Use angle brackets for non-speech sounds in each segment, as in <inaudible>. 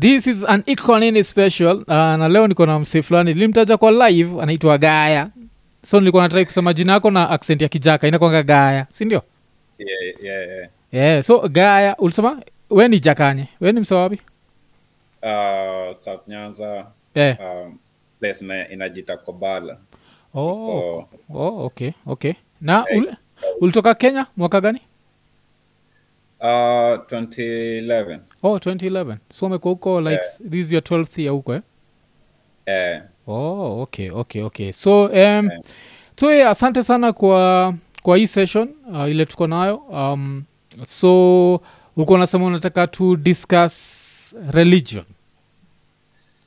this is an iconini special uh, na leo niko na msi fulani. Nilimtaja kwa live anaitwa gaya. So nilikuwa natrai kusema jina yako na accent ya kijaka inakwanga gaya sindio yeah, yeah, yeah. yeah, so gaya ulisema we ni jakanye? We ni msewapi Uh, south nyanza. Yeah. um, place na inajita kobala. Oh, oh, oh, okay okay. Na yeah. ul, ulitoka kenya mwaka gani uh, 2011 oh 2011 so umekuwa huko like this is your 12th year huko eh? eh, oh okay okay okay. So um, so yeah, asante sana kwa kwa hii session uh, ile tuko nayo. Um, so ulikuwa unasema unataka to discuss religion.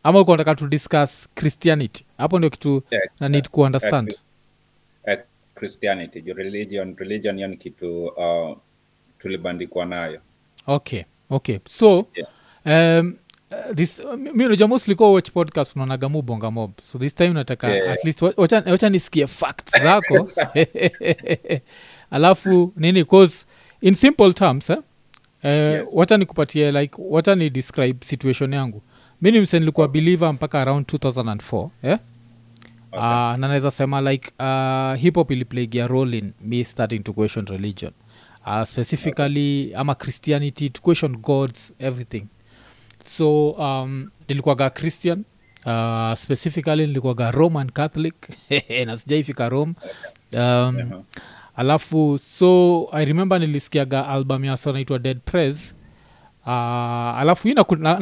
Ama ulikuwa unataka to discuss christianity. Hapo ndio kitu Yeah, na need kuunderstand yeah, uh, christianity. Religion religion hiyo ni kitu uh, tulibandikwa nayo okay okay so Yeah. um, uh, this mi unajua mostly kwa watch podcast unaonaga mu bonga mob so this time nataka Yeah. at least wacha wacha nisikie facts zako <laughs> alafu nini cause in simple terms eh, Uh, Yes. wacha nikupatie like wacha ni describe situation yangu mi ni mse nilikuwa believer mpaka around 2004 eh? Okay. uh, na naweza sema like uh, hip hop iliplaygia role in me starting to question religion uh, specifically ama christianity to question gods everything. So um, nilikuwaga christian. Uh, specifically nilikuwaga roman catholic. <laughs> Na sijaifika rome. Um, Uh-huh. alafu so i remember nilisikiaga album ya so naitwa dead press uh, alafu hii nakukoti na,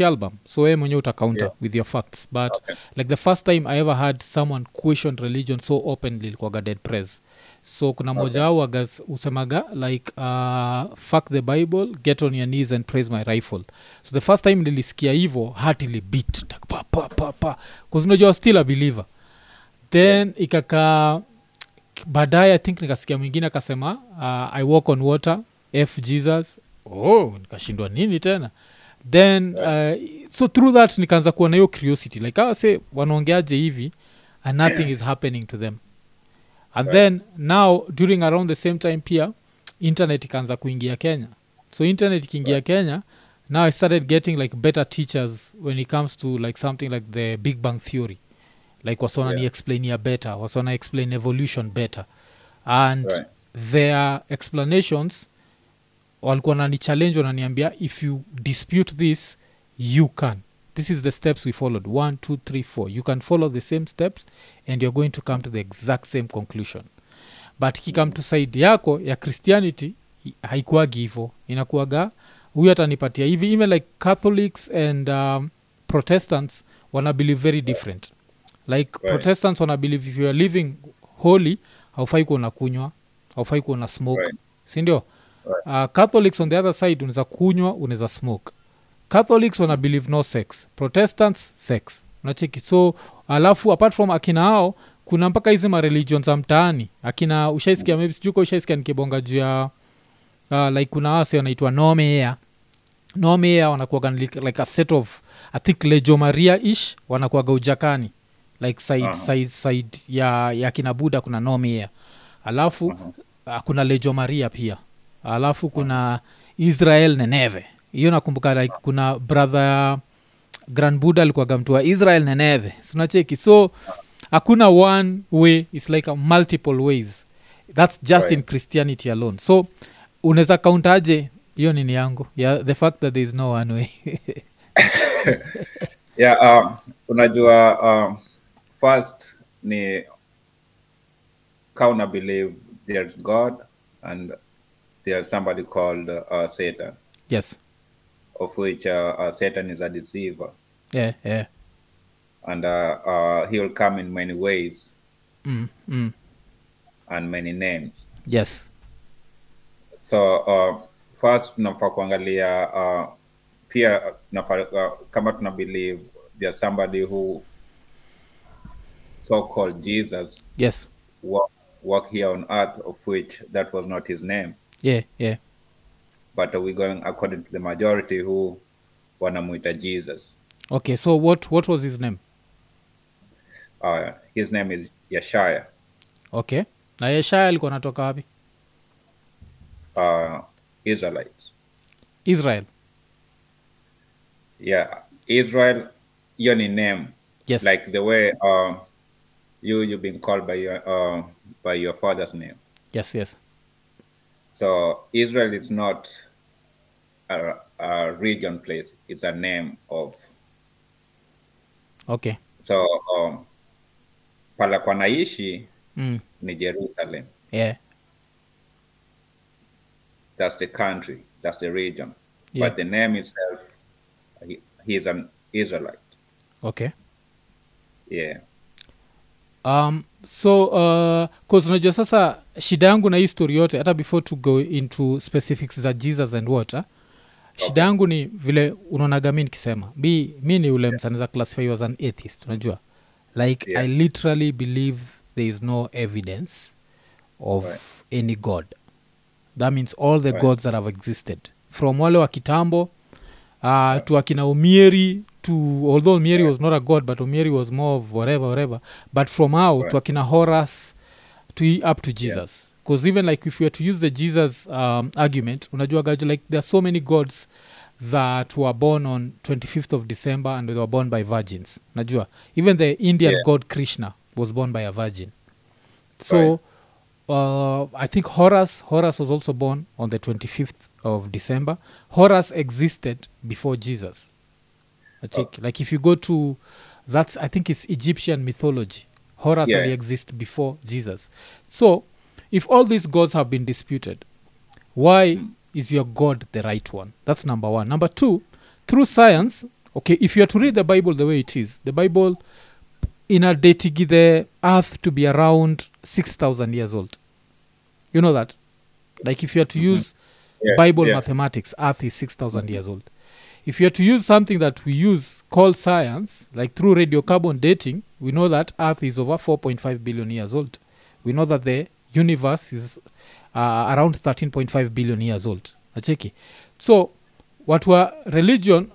na album. So wee mwenyewe utacounter Yeah. with your facts. But Okay. like the first time i ever had someone question religion so openly likuaga dead press so kuna moja wao wagas usemaga like uh, fuck the bible get on your knees and praise my rifle. So the first time nilisikia hivo pa pa kuzinajua still a believer. Then ikakaa baadaye i think nikasikia mwingine akasema uh, i walk on water f jesus. Oh nikashindwa nini tena? Then uh, so through that nikaanza kuwa na hiyo curiosity. Like awase wanaongeaje hivi and nothing is happening to them and Right. then now during around the same time pia internet ikaanza kuingia kenya so internet ikiingia kenya now i started getting like better teachers when it comes to like something like the big bang theory like wasona ni Yeah. explainia better wasona explain evolution better and Right. their explanations walikuwa nani challenge wananiambia if you dispute this you can this is the steps we followed. One two three four. You can follow the same steps and you're going to come to the exact same conclusion. But kikam to side yako ya christianity haikuagi hivo. Inakuaga huyu atanipatia. Hivi even like catholics and um, protestants wana believe very different. Like Right. protestants wana believe if you are living holy haufai kuona kunywa haufai kuona smoke. Right. sindio uh, catholics on the other side unaweza kunywa unaweza smoke catholics wana believe no sex. Protestants sex. Unacheki? So alafu apart from akina hao kuna mpaka hizi mareligion za mtaani. Akina ushaisikia maybe sijuko ushaisikia nikibonga juu ya uh, like kuna wase wanaitwa nomea nomea wanakuaga like, like a set of i think lejo maria ish wanakuaga ujakani. Like side, Aha. side, side ya, ya kina buda kuna nomea alafu uh, kuna lejo maria pia. Alafu kuna israel neneve hiyo nakumbuka like kuna brother grand buda alikuwaga mtu wa israel neneve sunacheki so hakuna one way its like a multiple ways. That's just Right. in christianity alone. So unaweza kauntaje hiyo nini yangu? Yeah, the fact that there is no one way. <laughs> Yeah um, unajua um, first ni ka una believe there's god and there's somebody called uh, satan. Yes of which uh, uh, satan is a deceiver. Yeah, yeah. and uh, he will come in many ways Mm, mm. and many names. Yes. So uh, first tunafaa kuangalia uh, pia tunafaa uh, kama tuna believe there's somebody who so called jesus yes. walk, walk here on earth of which that was not his name. Yeah yeah but we're going according to the majority who wanamuita jesus. Okay so what what was his name? Uh, his name is yeshaya. Okay na yeshaya alikuwa natoka wapi? Uh, israelites. Israel. Yeah israel hiyo ni name. Yes. Like the way uh, you you've been called by your uh, by your father's name. Yes yes so israel is not a, a region place it's a name of okay. So um, pala kwa naishi mm. ni jerusalem. Yeah. That's the country that's the region. Yeah. but the name itself he, he's an israelite. Okay. Yeah. Um so uh, unajua sasa shida yangu na hii story yote hata before to go into specifics za jesus and what ah, shida yangu ni vile unaonaga mi nikisema. Mi, mi ni ule msaniza classify as an atheist unajua. Like Yeah. i literally believe there is no evidence of Right. any god. That means all the Right. gods that have existed. From wale wa kitambo uh, to akina umieri to although umieri was not a god but umieri was more of whatever whatever but from how to Right. akina horus to up to jesus because even like if you were to use the jesus um, argument unajua gajo like there are so many gods that were born on 25th of december and they were born by virgins najua even the indian Yeah. god krishna was born by a virgin so Right. uh, I think Horus Horus was also born on the 25th of December. Horus existed before Jesus. I think like if you go to that's I think it's Egyptian mythology. Horus Yeah. only exists before Jesus. So if all these gods have been disputed, why is your God the right one? That's number one. Number two, through science, okay, if you are to read the Bible the way it is, the Bible inadatigi the earth to be around 6000 years old you know that like if you are to mm-hmm. use Yeah, bible yeah. mathematics earth is 6000 mm-hmm. years old if you are to use something that we use called science like through radiocarbon dating we know that earth is over 4.5 billion years old. We know that the universe is uh, around 13.5 billion years old. Acheki? So watu wa religion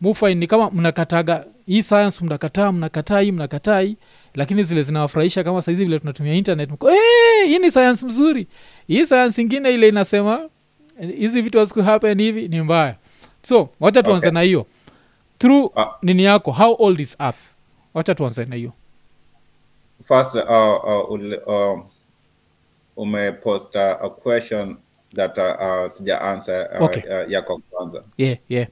mufain ni kama mnakataga hii science mnakataa mnakataa hii mnakataa hii lakini zile zinawafurahisha kama saizi vile tunatumia internet mko "Eh, hii ni science mzuri. Hii science ingine ile inasema hizi vitu hazikuhappen hivi ni mbaya so wacha tuanze Okay. na hiyo through uh, nini yako how old is earth wacha tuanze na hiyo First, uh, uh, um, umepost uh, a question that uh, uh, sija answer uh, Okay. uh, yako kwanza. yeah yeah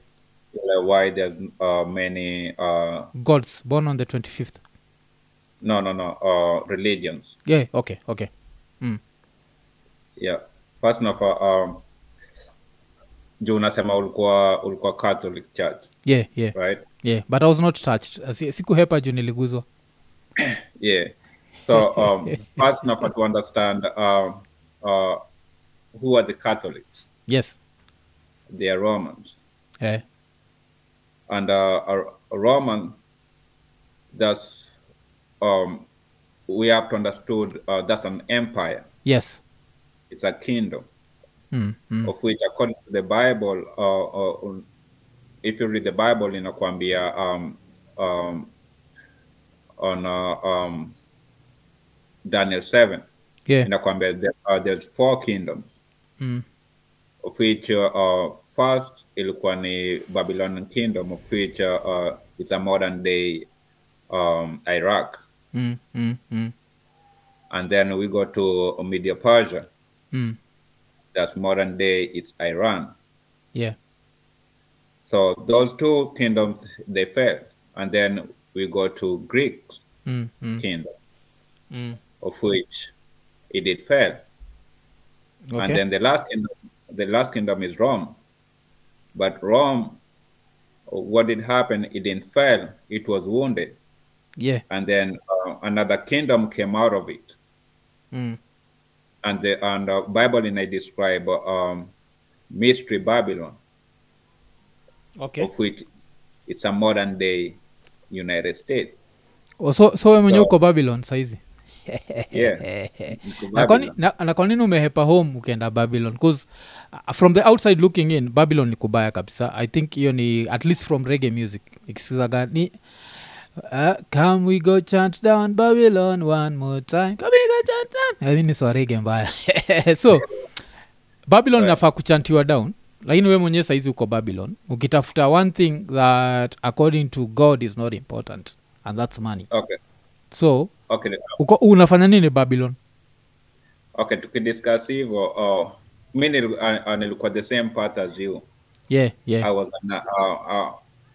Why there's uh, many uh, gods born on the 25th no no no uh, religions. yeah okay okay mm. Yeah. First of all, um, juu unasema ulikuwa ulikuwa Catholic Church, yeah yeah right? yeah but i was not touched Asi- sikuhepa juu niliguzwa <coughs> Yeah. So um, <laughs> first nafa to understand um, uh, who are the Catholics? yes They are Romans. yeah and uh, a, a Roman, that's um, we have to understood uh, that's an empire. yes It's a kingdom mm. Mm. of which, according to the Bible, uh, uh, if you read the Bible in Akwambia um, um, on uh, um, Daniel seven, yeah in Akwambia there, uh, there's four kingdoms. mm. of which uh, uh, first ilikuwa ni Babylonian kingdom of which uh, uh, it's a modern day um, Iraq Mm. Mm. Mm. and then we go to Media Persia Mm. That's modern day it's Iran. Yeah. So those two kingdoms they fell. And then we go to Greek mm. Mm. kingdom Mm. of which it did fail. Okay. and then the last kingdom the last kingdom is Rome. But Rome what did happen? It didn't fail. It was wounded. Yeah. And then uh, another kingdom came out of it. Mm. And the and uh, bible and I describe um mystery babylon. Okay. Of which it's a modern day united states. Oh, so so we mwenye So- uko babylon saizi yeah. <laughs> Na kwa na nini umehepa home ukienda babylon? Bcause uh, from the outside looking in babylon ni kubaya kabisa. I think hiyo ni at least from rege music. Ikisikizaga ni uh, come we go chant down babylon one more time. Come we go chant down. I mean, ni swa reggae mbaya. <laughs> So babylon Right. inafaa kuchantiwa down. Lakini we mwenyewe saizi uko babylon. Ukitafuta one thing that according to god is not important. And that's money. Okay. So okay uko, unafanya nini babylon? Okay tukidiscuss hivyo oh, mi uh, uh, nilikuwa the same path as you. Yeah yeah. I was na, uh, uh,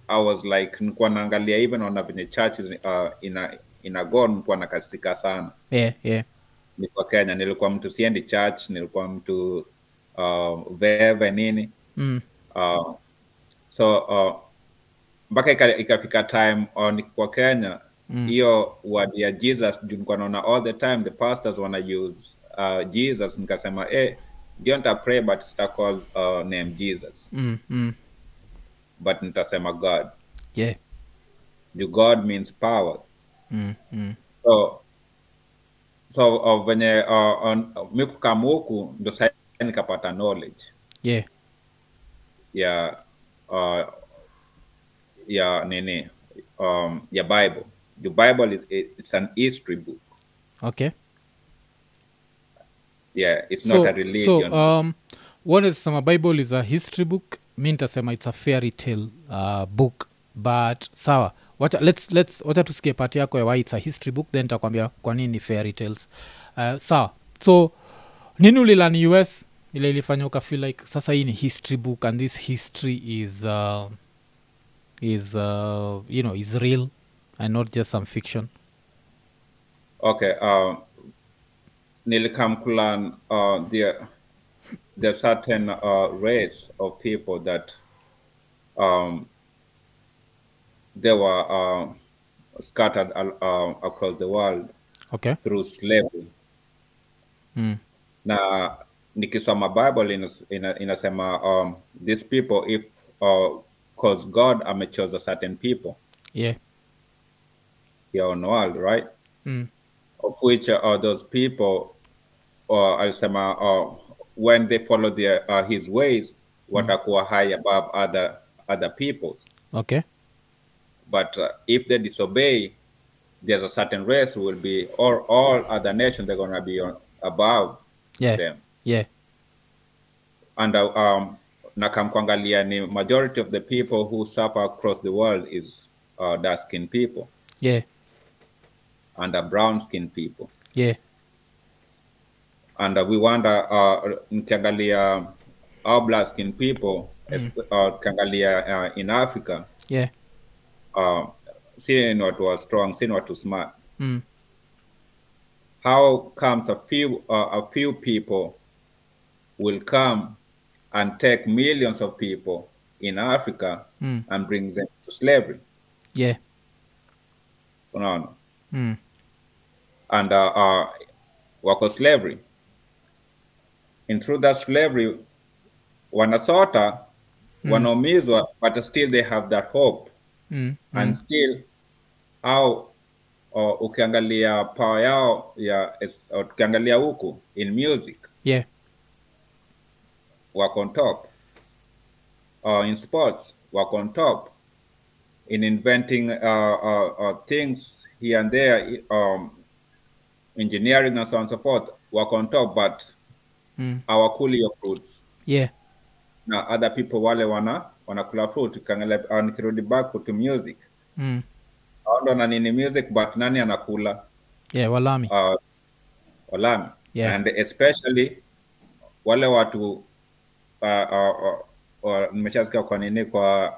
I was like nilikuwa naangalia even naona venye church uh, ina inago nilikuwa nakasika sana yeah yeah nilikuwa Kenya nilikuwa mtu siendi church nilikuwa mtu uh, veve nini mm. uh, so uh, mpaka ika- ikafika time uh, nikikuwa Kenya hiyo mm. word ya Jesus juu nikuwa naona all the time the pastors wana use uh, Jesus nikasema eh ndio nita pray but sita call uh, name Jesus Mm. Mm. But nitasema God. Yeah. Juu God means power. Mm. Mm. so so uh, venye uh, on, mi kukam huku ndo sa nikapata knowledge. Yeah. Ya uh, ya nini um, ya bible. The bible is, it's an history book. Okay. Yeah it's so, not a religion. so um, wanasema bible is a history book mi nitasema it's a fairy tale uh, book. But sawa. Wacha let's, let's, wacha tusikie pati yako ya why it's a history book then takwambia kwa nini ni fairy tales. Uh, sawa. So nini ulilani us ile ilifanya ukafeel like sasa hii ni history book and this history is uh, is uh, you know is real and not just some fiction. Okay um, nilikam uh, the certain uh, race of people that um, they were uh, scattered uh, across the world okay through slavery mm. na nikisoma bible inas, ina, inasema um, these people if uh, cause god amechose certain people yeah here on the world right mm. of which are those people uh, alisema uh, when they follow their, uh, his ways watakuwa high above other other peoples. Okay. But uh, if they disobey there's a certain race will be or all other nations they're going to be on, above yeah. them. Yeah. And uh, um, nakam kuangalia ni majority of the people who suffer across the world is uh, dark skinned people. Yeah. And uh, brown skinned people. Yeah and uh, we wonder uh, nikiangalia our black skinned people esp- uh, uh, in africa. Yeah. Uh, si ni watu wa strong si ni watu smart. Mm. how comes a few uh, a few people will come and take millions of people in africa Mm. and bring them to slavery? Yeah. Unaona mm. and uh, uh, wako slavery and through that slavery wanasota wanaumizwa but still they have that hope. Mm. and still au uh, ukiangalia power yao ya uh, ukiangalia huku in music yeah. wako on top. Uh, in sports wako on top. In inventing uh, uh, uh, things here and there um, engineering and so on and so forth wako on top but mm. hawakuli your fruits. Yeah. Na other people wale wana wanakula fruit. Ukiangalia uh, nikirudi back to music. Mm. ndo na nini music but nani anakula? Yeah walami. Uh, walami. Yeah. and especially wale watu uh, uh, uh, nimeshasikia kwa nini kwa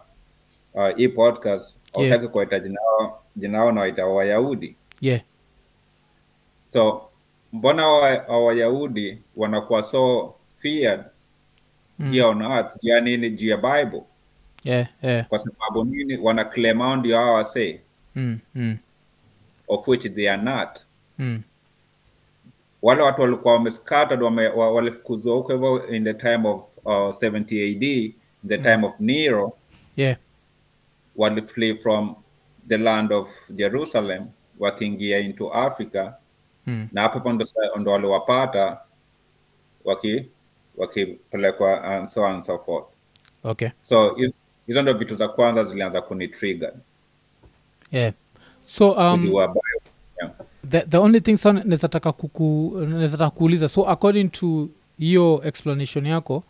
uh, hii podcast Yeah. hautaki kuwaita jinao jinao na waita wayahudi. Yeah. So mbona wa- wa- wayahudi wanakuwa so feared Mm. here on earth ya nini juu ya bible yeah yeah kwa sababu nini wana claim hao ndio hao wasee mm. Mm. of which they are not Mm. wale watu walikuwa wamescattered wame, wa- walifukuzwa huko hivyo in the time of uh, 70 AD in the time of Nero yeah waliflee from the land of Jerusalem wakiingia into Africa mm. na hapo ndo waliwapata waki wakipelekwa and so on and so forth. Okay. So hizo ndo vitu za kwanza zilianza kunitrigger yeah. So um, yeah. the, the only thing sana nezataka kuku nezataka kuuliza so according to hiyo explanation yako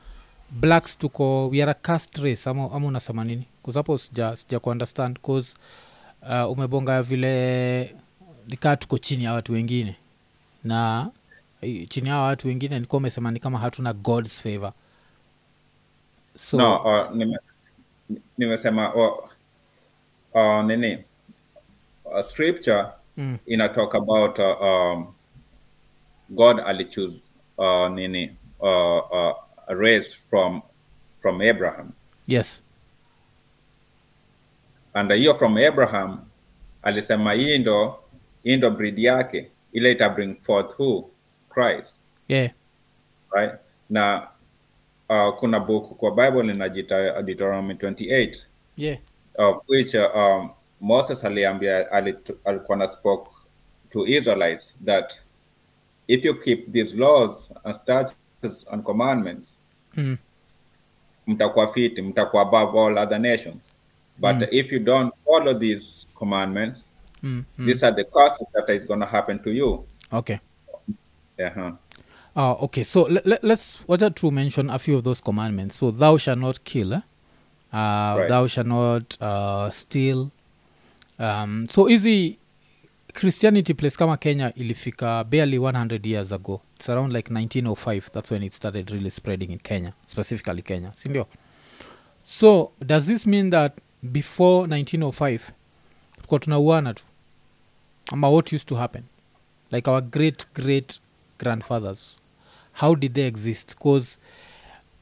blacks tuko we are a cast race ama, ama unasema nini? Kusapo sija, sija kuunderstand cause uh, umebonga vile nikaa tuko chini ya watu wengine na eh, chini hawa watu wengine nikuwa umesema ni kama hatuna god's favor. So no uh, nime, nimesema uh, uh, nini? Uh, scripture mm, ina talk about uh, um, god alichoose uh, nini? Uh, uh, race from from abraham. Yes. And hiyo from abraham alisema hii ndo hii ndo breed yake ile ita bring forth who? Christ. Yeah. Right? Na uh, kuna book kwa bible linajita deuteronomy 28 yeah. Of which uh, um, moses aliambia alikuwa na spoke to israelites that if you keep these laws and statutes and commandments mm, mtakuwa fiti mtakuwa above all other nations. But Mm. if you don't follow these commandments mm, these are the causes that is going to happen to you okay uh-huh. Uh, okay, so let, let, let's wanted to mention a few of those commandments. So thou shalt not kill, eh? uh, Right. thou shalt not uh, steal. Um, so easy Christianity place kama Kenya ilifika barely 100 years ago. It's around like 1905. That's when it started really spreading in Kenya, specifically Kenya. Sindio? So does this mean that before 1905 tulikuwa tunauana tu? Ama what used to happen? Like our great great grandfathers how did they exist because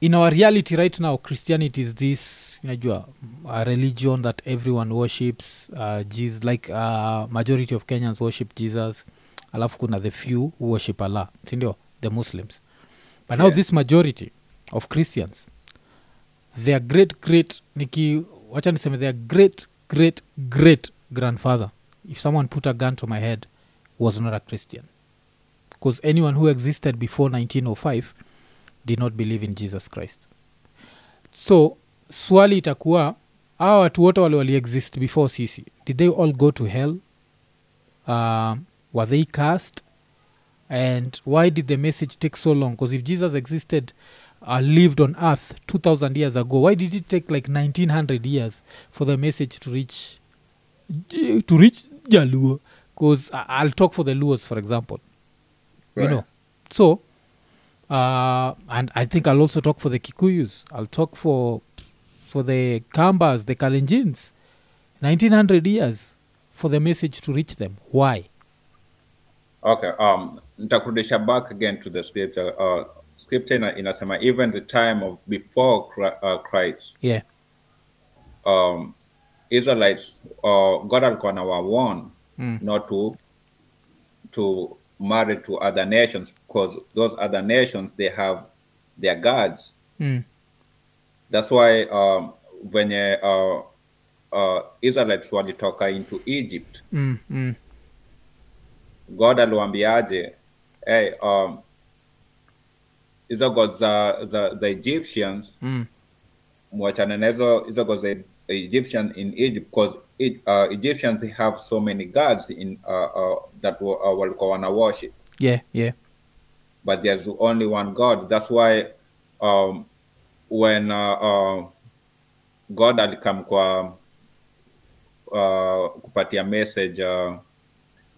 in our reality right now christianity is this unajua a religion that everyone worships uh, jesus like uh, majority of kenyans worship jesus alafu kuna the few who worship allah sindio the muslims but now Yeah. this majority of christians their great great niki wacha niseme their great great great grandfather if someone put a gun to my head was not a christian. Because anyone who existed before 1905 did not believe in jesus christ. So swali itakuwa hawa watu wote wale waliexist before sisi did they all go to hell? Um, were they cast and why did the message take so long? Because if jesus existed uh, lived on earth 2000 years ago why did it take like 1900 years for the message to reach to reach jaluo because i'll talk for the luos for example. You know. So uh, and i think i'll also talk for the kikuyus. I'll talk for for the kambas the kalenjins. 1900 years for the message to reach them. Why? Okay, um, nitakurudisha back again to the scripture. Uh, scripture ina, inasema even the time of before uh, Christ, yeah. um, Israelites, uh, God alikuwa na warn Mm. not to to marry to other nations because those other nations they have their gods. mm. That's why um, venye uh, uh, Israelites walitoka into Egypt, Mm, mm, God aliwaambiaje, hey, um, hizo gods za, za, za Egyptians mm. mwachane na hizo hizo gods za Egyptian in Egypt because it, uh, Egyptians they have so many gods in uh, uh, that were, walikuwa wana worship. Yeah yeah. But there's only one God. That's why um, when uh, God alikam kwa uh, kupatia message uh,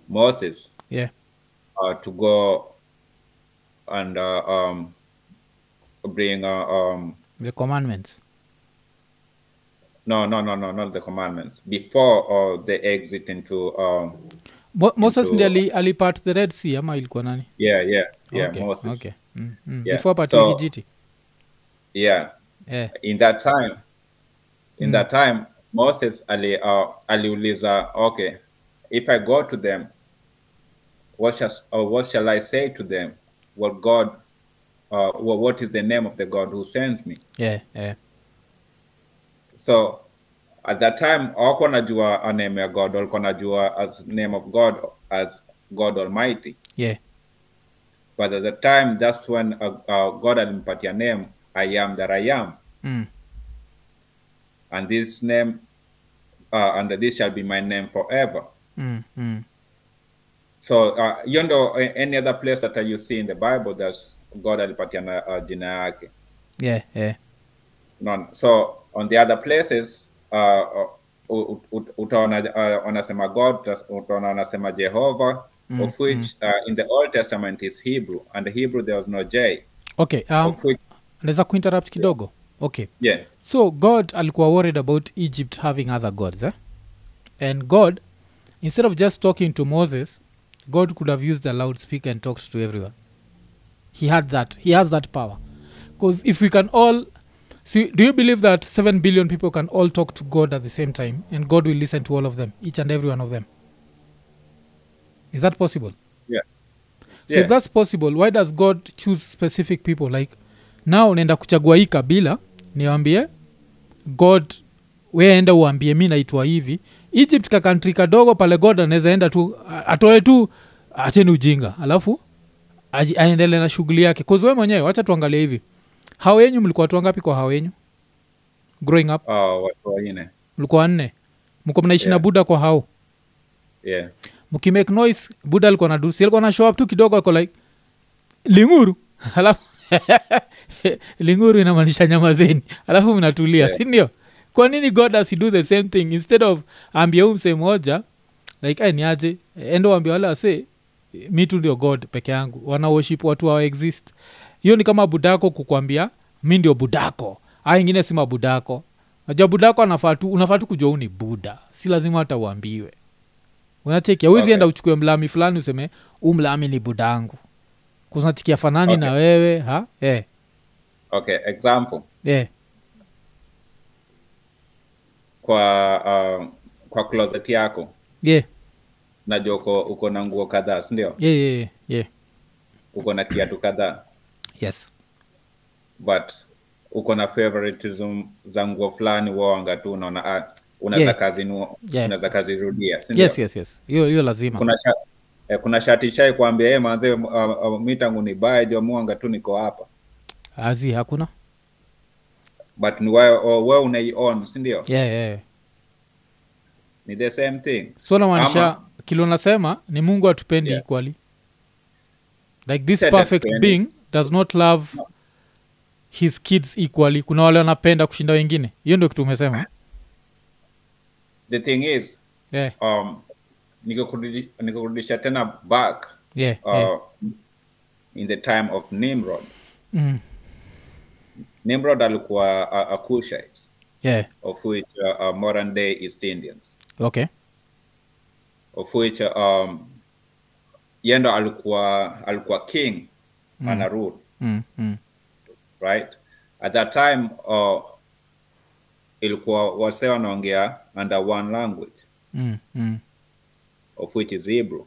Moses yeah. uh, to go and uh, um, bring uh, um, the commandments no no no no not the commandments before uh, the exit into um, Mo- moses ndi ali, alipart the red sea ama ilikuwa nani yeah yeah yeah okay, Moses okay. Mm, mm. Yeah. before part So- kijiti yeah yeah in that time in Mm. that time moses ali uh, aliuliza okay if i go to them what shall, or what shall i say to them what god uh, what is the name of the god who sent me yeah yeah so at that time hawakuwa najua a name ya god walikuwa najua as name of god as god almighty yeah but at the time that's when uh, uh, god alimpatia name i am that i am mm. and this name uh, and this shall be my name forever Mm, mm. so uh, ndo uh, any other place that you see in the bible that's god alipatiana uh, jina yake yeah, yeah. None. So on the other places uh, uh, utaona uh, God, utaona wanasema Jehovah, of which uh, in the Old Testament is Hebrew, and Hebrew there was no J, okay um, which naweza kuinterrupt kidogo? Okay. Yeah, so god alikuwa worried about egypt having other gods eh? and god instead of just talking to moses god could have used a loudspeaker and talked to everyone. He had that he has that power. Because if we can all see do you believe that 7 billion people can all talk to god at the same time and god will listen to all of them each and every one of them? Is that possible? Yeah, so Yeah. if that's possible why does god choose specific people? Like now naenda kuchagua hii kabila niwambie god weenda uambie mi naitwa hivi. Egypt ka kantri kadogo pale god anaweza enda tu atoe tu acheni ujinga. Alafu aji- aendele na shughuli yake. Kuzwe mwenyewe wacha tuangalie hivi hao yenyu mlikuwa watu wangapi kwa hao yenyu growing up? Watu wengine. Mlikuwa wanne? Mko mnaishi na buda kwa hao? Yeah, mkimake noise buda alikuwa na dusi alikuwa na show up tu kidogo ako like linguru. <laughs> Alafu <laughs> linguru inamaanisha nyamazeni alafu mnatulia Yeah. sindio kwa nini god asido the same thing? Instead of ambia huu msee moja like ai niaje endo ambia wale wase mi tu ndio god peke yangu. Wanaworship watu wa exist hiyo ni kama budako kukwambia mi ndio budako a ingine si mabudako najua budako anafatu unafatu kujua ni buda si lazima hata uambiwe unacheki awezi Okay. enda uchukue mlami fulani useme huu mlami ni budangu kunachikia fanani Okay. na wewe ha eh. okay, example eh. kwa uh, kwa closet yako Yeah. najua uko, na nguo kadhaa sindio yeah, yeah, yeah. uko na kiatu kadhaa yes. But uko na favoritism za nguo fulani wawanga tu unaona ah, unaweza Yeah. kazi Yeah. unaweza kazi rudia sindio yes yes yes. Hiyo hiyo lazima. Kuna sha, eh, kuna shati chai kuambia hey, manze uh, uh, mi tangu ni baya jo muanga tu niko hapa. Azi hakuna. But ni wewe we unaion sindio yeah, yeah, yeah. ni the same thing. So namaanisha Ama- kilo nasema ni mungu atupendi Yeah. equally. Like this perfect being does not love his kids equally. Kuna wale wanapenda kushinda wengine. Hiyo ndio kitu umesema. The thing is yeah, um, nikakurudisha tena back yeah, uh, yeah. in the time of nimrod. Mm, nimrod alikuwa a, a Cushite, yeah. of which uh, uh, modern day east indians. Okay. Of which um, yendo alikuwa alikuwa king Mm. ana rule mm, mm. right at that time uh, ilikuwa wase wanaongea under one language Mm, mm. of which is hebrew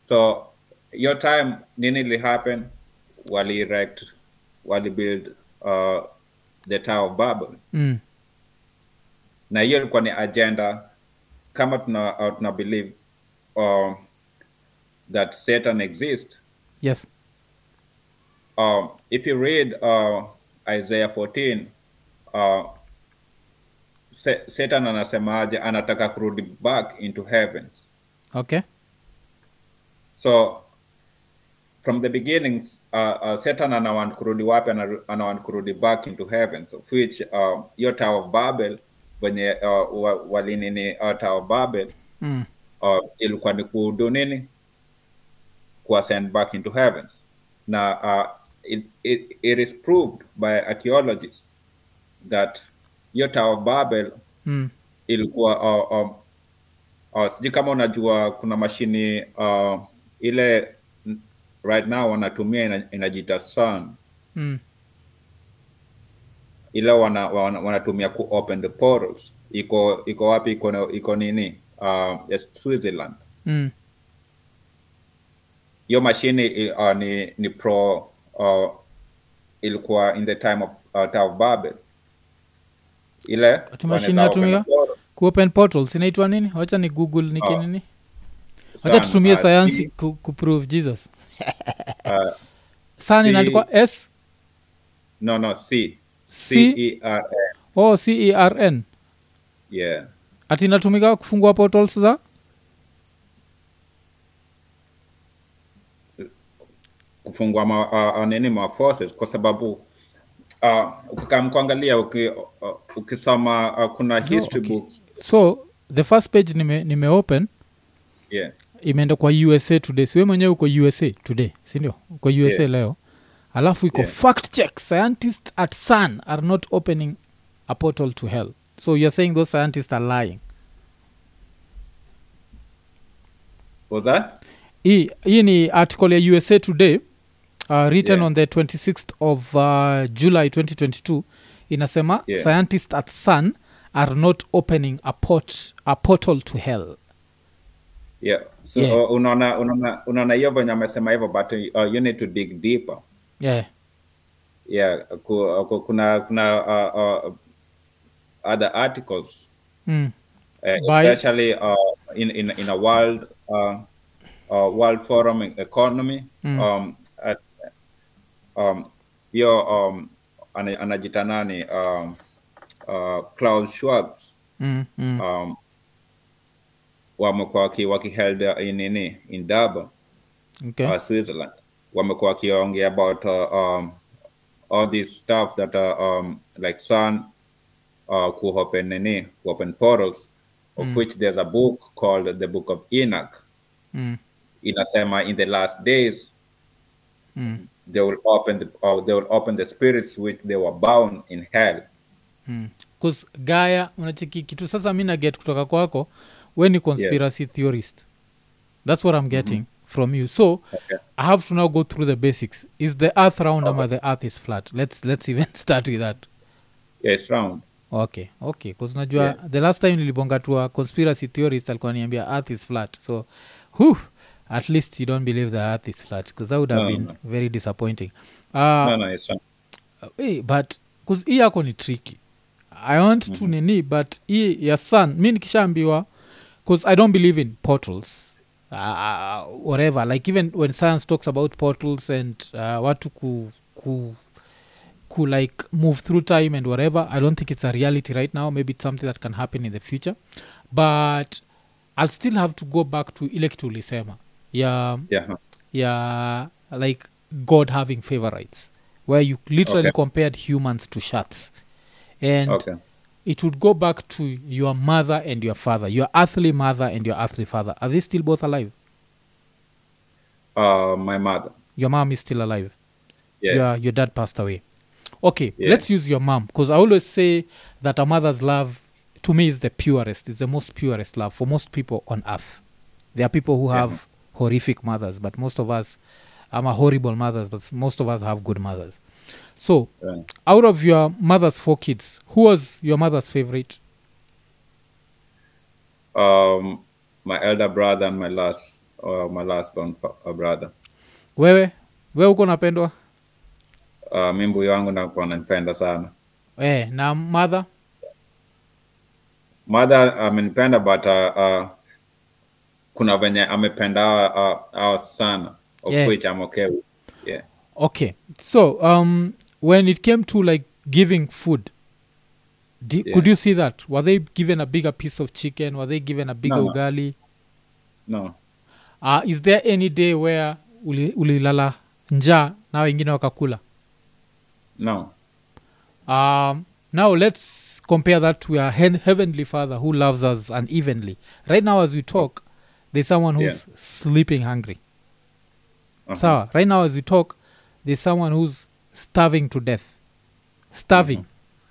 so your time nini li happen wali erect wali build uh, the tower of babel Mm. na hiyo ilikuwa ni agenda kama tuna, uh, tuna believe uh, that satan exists? Yes. Uh, if you read uh, isaiah 14 uh, Sa- satan anasemaje? Anataka kurudi back into heavens. Okay. So from the beginning uh, uh, satan anawan kurudi wapi? Anawant anawan kurudi back into heavens of which uh, hiyo tower of babel wenye uh, walinini uh, tower of babel mm. uh, ilikuwa ni kudu nini kuascend back into heavens Now, uh, it, it, it is proved by archaeologists that hiyo tower of babel Mm. ilikuwa uh, um, uh, sijui kama unajua kuna mashini uh, ile right now wanatumia ina, inajita sun Mm. ile wana, wana, wanatumia ku open the portals iko iko wapi iko iko nini uh, switzerland Mm. Hiyo mashine uh, ni, ni pro uh, ilikuwa in the time of uh, Tower of babel. Ile mashine portal. kuopen portals inaitwa nini? Wacha ni google ni kinini uh, wacha tutumie uh, sayansi ku, kuprove jesus. <laughs> Uh, san inaandikwa s? No no c. C- e r n. O c e r n. Yeah. Ati inatumika kufungua portals za kufungua ma, uh, nini ma forces kwa sababu uh, uki, uh, ukisoma uh, kuna history okay. books. So the first page nime, nime open yeah. imeenda kwa usa today. Siwe mwenyewe uko usa today sindio uko usa Yeah. leo. Alafu iko Yeah. fact check. Scientists at sun are not opening a portal to hell. So youare saying those scientists are lying. Was that? Hii ni article ya usa today uh, written Yeah. on the 26th of uh, july 2022 inasema Yeah. scientists at sun are not opening a, port, a portal to hell yeah so Yeah. uh, unaona unaona unaona hiyo venye amesema hivyo but uh, you need to dig deeper yeah yeah ku, uh, ku- kuna kuna uh, uh, other articles mm. uh, especially uh, in, in in a world uh, uh, world forum economy Mm. um, um, hiyo um, ana- anajita nani um, uh, Klaus Schwab Mm. Mm. um, wamekuwa waki, waki held uh, in nini in Durban okay uh, Switzerland wamekuwa wakiongea about uh, um, all this stuff that uh, um, like sun uh, ku open nini ku open portals of Mm. which there's a book called the book of Enoch mm. inasema in the last days Mm. They will open the, uh, they will open the spirits which they were bound in hell. Bcause gaya unachiki kitu sasa mi naget kutoka kwako we ni conspiracy theorist. That's what i'm getting from you. So okay. i have to now go through the basics. Is the earth round ama the earth is flat? Let's let's even <laughs> start with that. Yeah, it's round. Okay okay. Bcause najua Yeah. the last time nilibongatua conspiracy theorist alikuwa niambia earth is flat. So whew, at least you don't believe the earth is flat because that would have No, been no. very disappointing uh, no no it's fine. hey, but bcause hii yako ni tricky i want mm-hmm. to nini but hii ya sun mi nikishaambiwa bcause i don't believe in portals uh, whatever like even when science talks about portals and uh, watu ku, ku ku like move through time and whatever i don't think it's a reality right now maybe it's something that can happen in the future but i'll still have to go back to ile kitu ulisema yeah yeah like god having favorites where you literally Okay. compared humans to shats and okay. it would go back to your mother and your father your earthly mother and your earthly father. Are they still both alive? Uh my mother. Your mom is still alive? Yeah. Your, your dad passed away. Okay Yeah. let's use your mom because i always say that a mother's love to me is the purest is the most purest love for most people on earth. There are people who have horrific mothers but most of us i'm a horrible mothers but most of us have good mothers. So right. out of your mother's four kids who was your mother's favorite? Um my elder brother and my last uh, my last born uh, brother. Wewe? Wewe uko napendwa uh, mi mbuyu wangu nakuwa sana. Eh, na mother? Mother amenipenda but uh, uh, kuna venye amependa uh, uh, sana. Of Yeah. which I'm okay with. yeah. Okay. So um when it came to like giving food do, Yeah. could you see that? Were they given a bigger piece of chicken? Were they given a bigger No, no. ugali? No. Uh, is there any day where uli- ulilala njaa na wengine wakakula? No. Um, now let's compare that to our heavenly father who loves us unevenly. Right now as we talk there's someone who's sleeping hungry. Uh-huh. sawa right now as we talk there's someone who's starving to death. Starving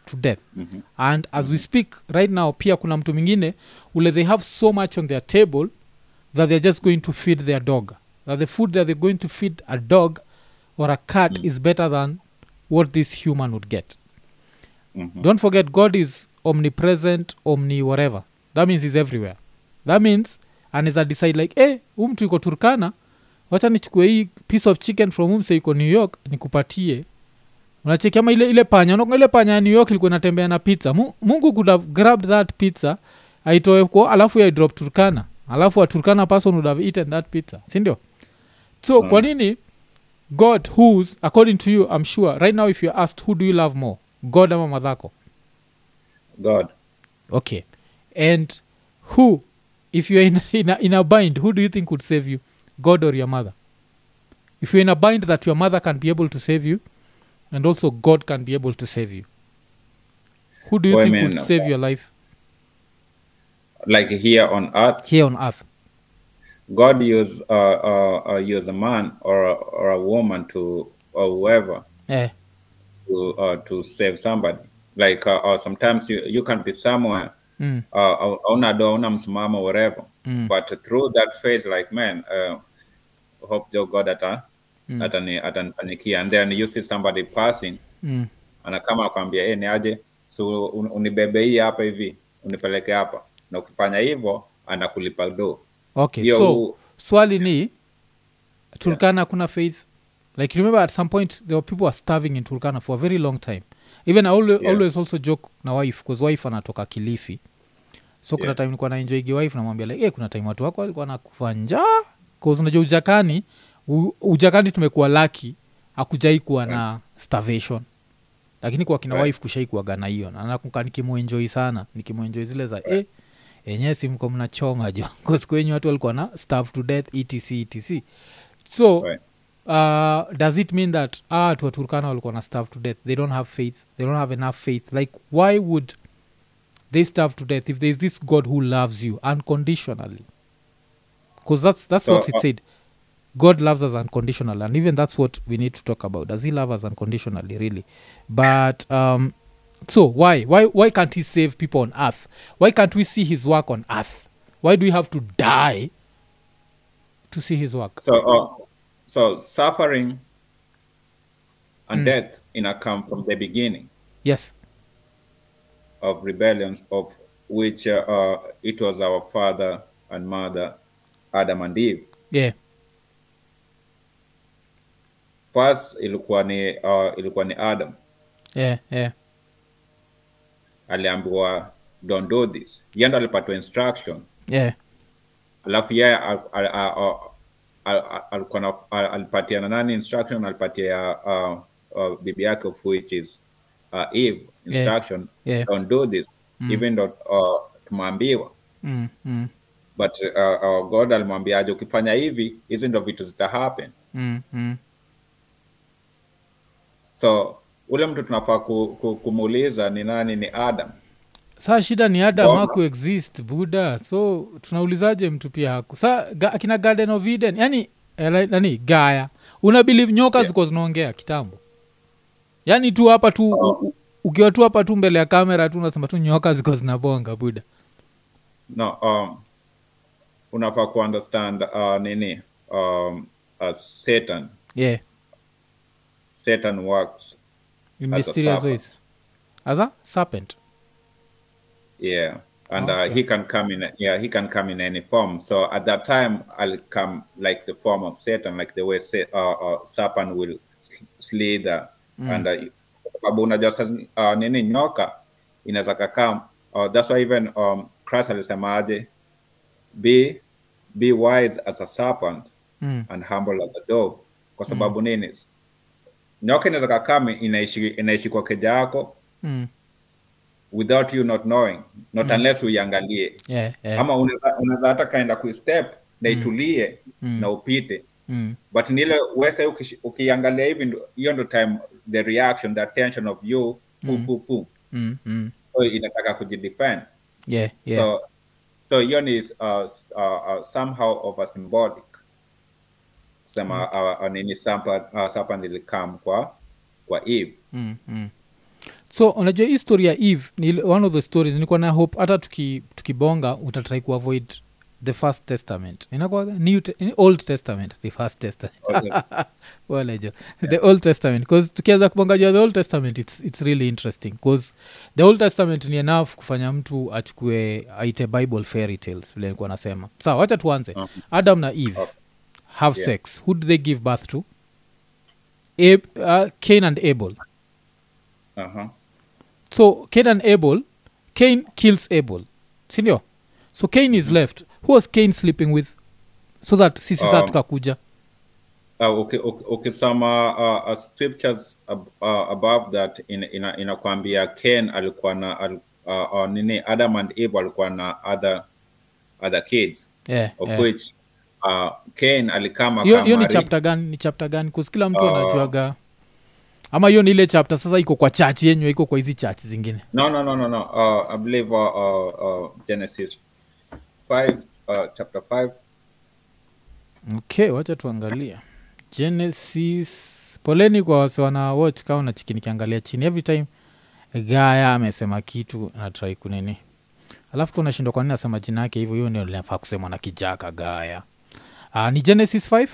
to death. Mhm. and as we speak right now pia kuna mtu mwingine ule they have so much on their table that they're just going to feed their dog. That the food that they're going to feed a dog or a cat Mm. is better than what this human would get. Mhm. don't forget god is omnipresent omni whatever that means he's everywhere. That means anaweza decide like hey, huu mtu iko turkana. Wacha nichukue hii piece of chicken from umse iko new york nikupatie. Unacheki ama ile ile panya unakumbuka ile panya ya new york ilikuwa inatembea na pizza? Mungu could have grabbed that pizza aitoe ko alafu yaidrop turkana. Alafu a turkana person would have eaten that pizza sindio so Mm. kwa nini god whos according to you i'm sure right now if you're asked who do you love more? God ama madhako god. Okay. And who if you're in, <laughs> in, a, in a bind who do you think would save you? God or your mother? If you're in a bind that your mother can be able to save you and also god can be able to save you who do you think would save your life? Like here on earth? Here on earth. God use uh, uh, uh use a man or a, or a woman to or whoever eh, to uh, to save somebody. Like uh, or sometimes you, you can be somewhere mm, uh, hauna do hauna msimamo whatever. Mm. but through that faith like man uh, hope jo god ata Mm. atani atanifanyikia and then you see somebody passing mm, anakama akwambia hey, ni aje? So un, unibebe hii hapa hivi unipeleke hapa. Na ukifanya hivyo anakulipa do okay so u... swali ni turkana kuna faith? Like remember at some point there were people were starving in turkana for a very long time. Even i always, Yeah. always also joke na wife because wife anatoka kilifi so kuna Yeah. time nilikuwa naenjoigi wife namwambia like hey, kuna time watu wako walikuwa nakufa njaa. Bcause unajua ujakani u, ujakani tumekuwa laki hakujai kuwa na starvation. Lakini kwa kina Right. wife kushaikuaga na hiyo. Na nakumbuka nikimuenjoi sana nikimuenjoi zile za eh, enyewe simko mnachoma jo. <laughs> Kwenye watu walikuwa na staff to death etc etc so Right. uh, does it mean that ah, watu wa turkana walikuwa na staff to death? They don't have faith. They don't have enough faith. Like why would they starve to death if there is this god who loves you unconditionally. Because that's that's So, what it uh, said. God loves us unconditionally and even that's what we need to talk about. Does he love us unconditionally really? But um so why why why can't he save people on earth? Why can't we see his work on earth? Why do we have to die to see his work? So uh, so suffering and Mm. death in a come from the beginning. Yes of rebellions of which uh, it was our father and mother adam and eve. Yeah. First ilikuwa ni uh, ilikuwa ni adam. Yeah yeah. Aliambiwa don't do this. Yeye ndo alipatiwa instruction. Yeah. Alafu yeye al- al- al- al- al- alikuwa na- alipatia na nani instruction? Alipatia uh, uh, bibi yake of which is uh, eve instruction yeah. don't do this even though uh, tumeambiwa mm, mm, but uh, uh, god alimwambiaje ukifanya hivi hizi ndo vitu zita happen. Mm, mm. so ule mtu tunafaa ku, ku, kumuuliza ni nani ni adam. Saa shida ni adam haku exist buda so tunaulizaje mtu pia haku? Sa ga, akina garden of eden yani eh, nani gaya una believe nyoka Yeah. ziko zinaongea kitambo yani tu hapa tu u, u, ukiwa tu hapa tu mbele ya kamera tu unasema tu nyoka ziko zinabonga buda. No um, unafaa kuunderstand uh, nini? Um, uh, satan. Yeah. Satan works in mysterious ways. As a serpent. Yeah and uh, he can come in yeah he can come in any form. So at that time i'll come like the form of satan like the way uh, uh, serpent will and uh, kwa sababu unajua uh, nini nyoka inaweza kakam uh, that's why even um, christ alisemaje be be wise as a serpent mm. and humble as a dove. Kwa sababu nini? Nyoka inaweza kakam inaishi inaishi kwa keja yako Mm. without you not knowing not unless uiangalie. Yeah yeah. Ama unaweza hata kaenda kuistep na itulie Mm. na upite. Mm. but nile wesa ukiangalia hivi hiyo ndo time the reaction the attention of you Mm. poo, poo. Mm. Mm. So inataka kujidefend yeah yeah so so hiyo ni uh, uh, uh, somehow of a symbolic sema uh, uh, nini serpent uh, ilikam kwa kwa eve mm, mm. so unajua hii story ya eve ni one of the stories nilikuwa na hope hata tuki- tukibonga utatrai kuavoid the first testament. Inakuwa new te- old testament. The first testament. Okay. <laughs> yeah. the old testament. Bcause tukianza kubonga jua the old testament it's, it's really interesting. Bcause the old testament ni enough kufanya mtu achukue aite bible fairy tales vile nikuwa nasema. Sawa wacha tuanze. Mhm. adam na eve Okay. have Yeah. sex. Who do they give birth to? Ab, uh, cain and abel. Uh-huh. so cain and abel cain kills abel. Sindio? So cain is left who was kane sleeping with? So that sisi saa Um, tukakuja. uh, okay, okay, okay, ukisoma uh, uh, scriptures ab, uh, above that in, in ken alikuwa na al, uh, uh, nini adam and eve alikuwa na other other kids. Yeah, of yeah. which uh, Cain alikama hiyo ni chapter gani ni chapter gani? Kusi kila mtu Uh, anajuaga. Ama hiyo ni ile chapter sasa iko kwa church yenyu iko kwa hizi church zingine. No, no, no, no, no. Uh, I believe uh, uh, uh, Genesis five, uh, chapter 5 okay wacha tuangalia genesis. Poleni kwa wase wana watch kama nachiki nikiangalia chini. Every time gaya amesema kitu natrai kunini. Alafu kuna kwanini kwa nini asema jina yake hivyo hiyo ndio linafaa kusema na kijaka gaya uh, ni genesis 5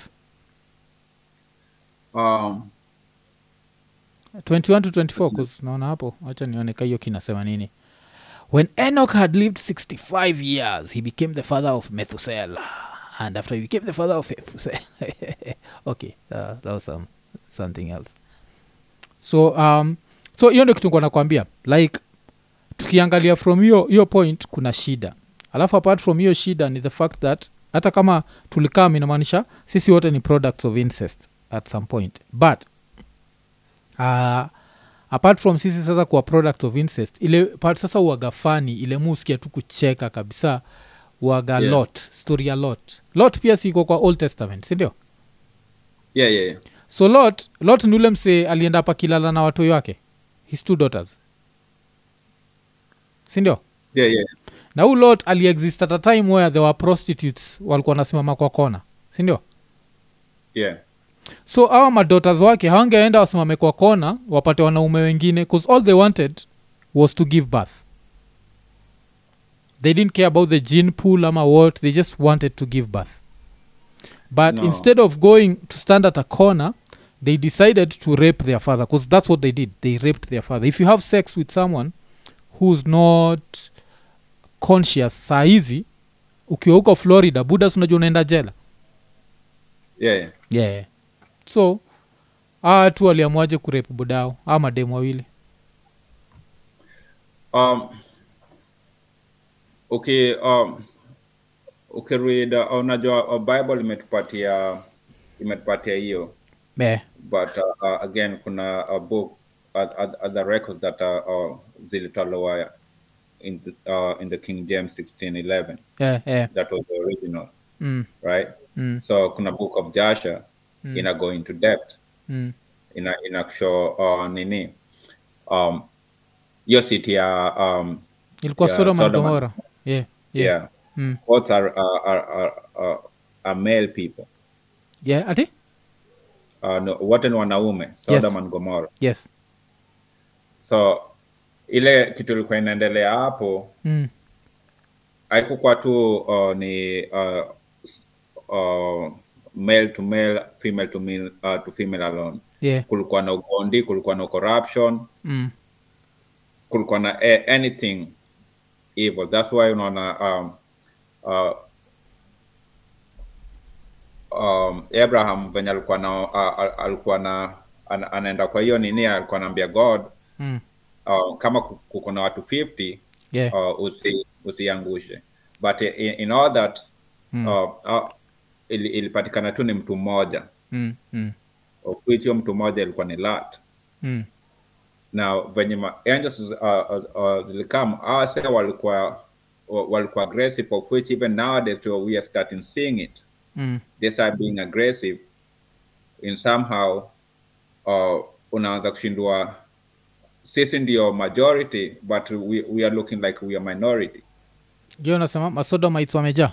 Um, 21 to 24 naona hapo. Wacha nione ka hiyo kinasema nini when enoch had lived 65 years he became the father of methuselah. And after he became the father of Methuselah- <laughs> okay uh, that was um, something else. So um so hiyo ndio kitu nakwambia. Like tukiangalia from hiyo hiyo point kuna shida. Alafu apart from hiyo shida ni the fact that hata kama tulikam inamaanisha sisi wote ni products of incest at some point. But uh, apart from sisi sasa kuwa product of incest ile part sasa uaga fani ile muskia tu kucheka kabisa uaga Yeah. lot story ya lot lot pia siko kwa old testament sindio yeah, yeah, yeah. so lot lot ni ule msee alienda pakilala kilala na watoi wake his two daughters sindio Yeah, yeah. na huu lot aliexist at a time where there were prostitutes walikuwa wanasimama kwa kona sindio Yeah. So awa madotas wake hawangeenda wasimame kwa kona wapate wanaume wengine bcause all they wanted was to give birth they didn't care about the gene pool ama what they just wanted to give birth but No. instead of going to stand at a corner they decided to rape their father because that's what they did they raped their father if you have sex with someone who's not conscious saa hizi ukiwa huko florida budas unajua unaenda jela Yeah, yeah. yeah. So aa tu waliamuaje kurepu budao aa mademu wawili. Um, okay, um, ukiread uh, unajua uh, bible imetupatia imetupatia hiyo. Yeah. but uh, uh, again kuna a book uh, uh, other records that uh, uh, zilitolewa in the, uh, in the king james 1611 Yeah, yeah. that was the original. Mm, right? Mm, so kuna book of joshua Mm. ina go into debt mm. ina ina show uh, nini um hiyo city ya um ilikuwa Yeah, sodom and Sodom and- gomora yeah, yeah. yeah, Mm. What are are, are, are, are, male people yeah ati uh, no, wote ni wanaume sodom and gomora yes so ile kitu ilikuwa inaendelea hapo mm. haikukuwa tu uh, ni uh, uh, male to male female to male, uh, to female alone yeah kulikuwa na ugondi kulikuwa na corruption mm. kulikuwa na uh, anything evil that's why unaona um, uh, um, abraham venye alikuwa na uh, alikuwa na an, anaenda kwa hiyo nini alikuwa anaambia god Mm. uh, kama ku- kuko na watu 50 yeah uh, usi but in, in all that Mm. uh, uh, ili, ilipatikana tu ni mtu mmoja mm. Mm. of which hiyo mtu mmoja ilikuwa ni lat Mm. na venye ma angels uh, uh, uh, zilikam awase walikuwa walikuwa aggressive of which even nowadays we are starting seeing it Mm. they start being aggressive in somehow uh, unaanza kushindwa sisi ndio majority but we, we are looking like we are minority ndio unasema masodomites wamejaa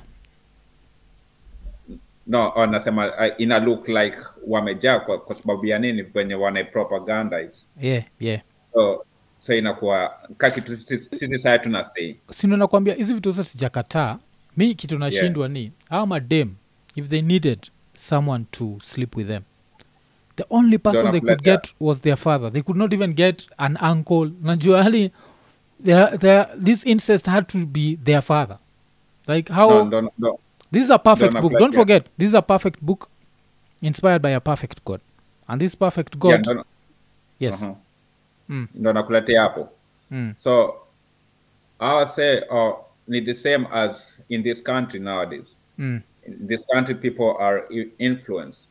no anasema nasema uh, ina look like wamejaa kwa, kwa sababu ya nini? Venye wana propagandize yeah yeah. So, so inakuwa ka kitu sisi saa tunasei nakwambia hizi vitu zote sijakataa. Mi kitu nashindwa ni awa madem if they needed someone to sleep with them the only person they could get that. was their father. They could not even get an uncle. Najua hali their, their, this incest had to be their father. Like how no, no, no. This is a perfect book don't forget this is a perfect book inspired by a perfect god and this perfect god Yeah, ndo- yes uh-huh. Mm. ndo nakuletea hapo mm. so i would say uh, the same as in this country nowadays Mm. in this country people are influenced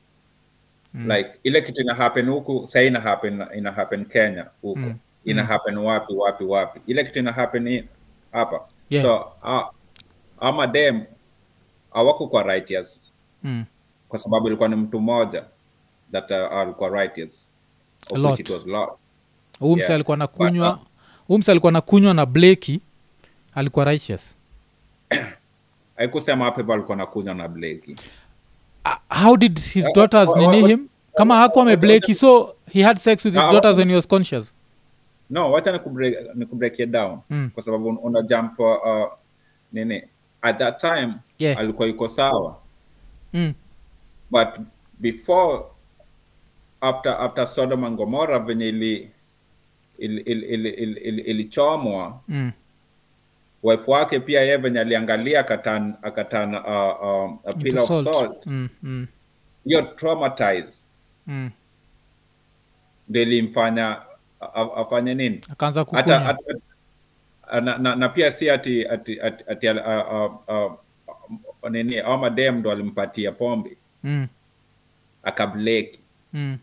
like ile kitu ina happen huku sa ina happen ina happen kenya huku Mm. ina happen wapi wapi wapi ile kitu ina happen hapa Yeah. so uh, ama dem awako kwa righteous mm. kwa sababu ilikuwa ni mtu mmoja that uh, alikuwa righteous of Lot. it was Lot. huu mse Yeah. alikuwa nakunywa uh, huu mse alikuwa nakunywa na bleki alikuwa righteous <coughs> haikusema hapo alikuwa nakunywa na Blake. uh, how did his Uh, daughters uh, nini him kama hakuwa amebleki so he had sex with his uh, daughters when he was conscious no wacha nikubreak nikubreak down Mm. kwa sababu un- una jump uh, nini at that time Yeah. alikuwa yuko sawa mm. but before after after Sodom and Gomorrah venye ili ili- ili- ili- ili- ili- ilichomwa Mm. wife wake pia ye venye aliangalia akatan akatan uh, uh, a pill of salt. salt Mm, mm, hiyo traumatize mm. ilimfanya afanye nini akaanza hata, hata na, na, na pia si ati ati, ati, ati uh, uh, uh, nini ama dem ndo alimpatia pombe mm. akableki Mm.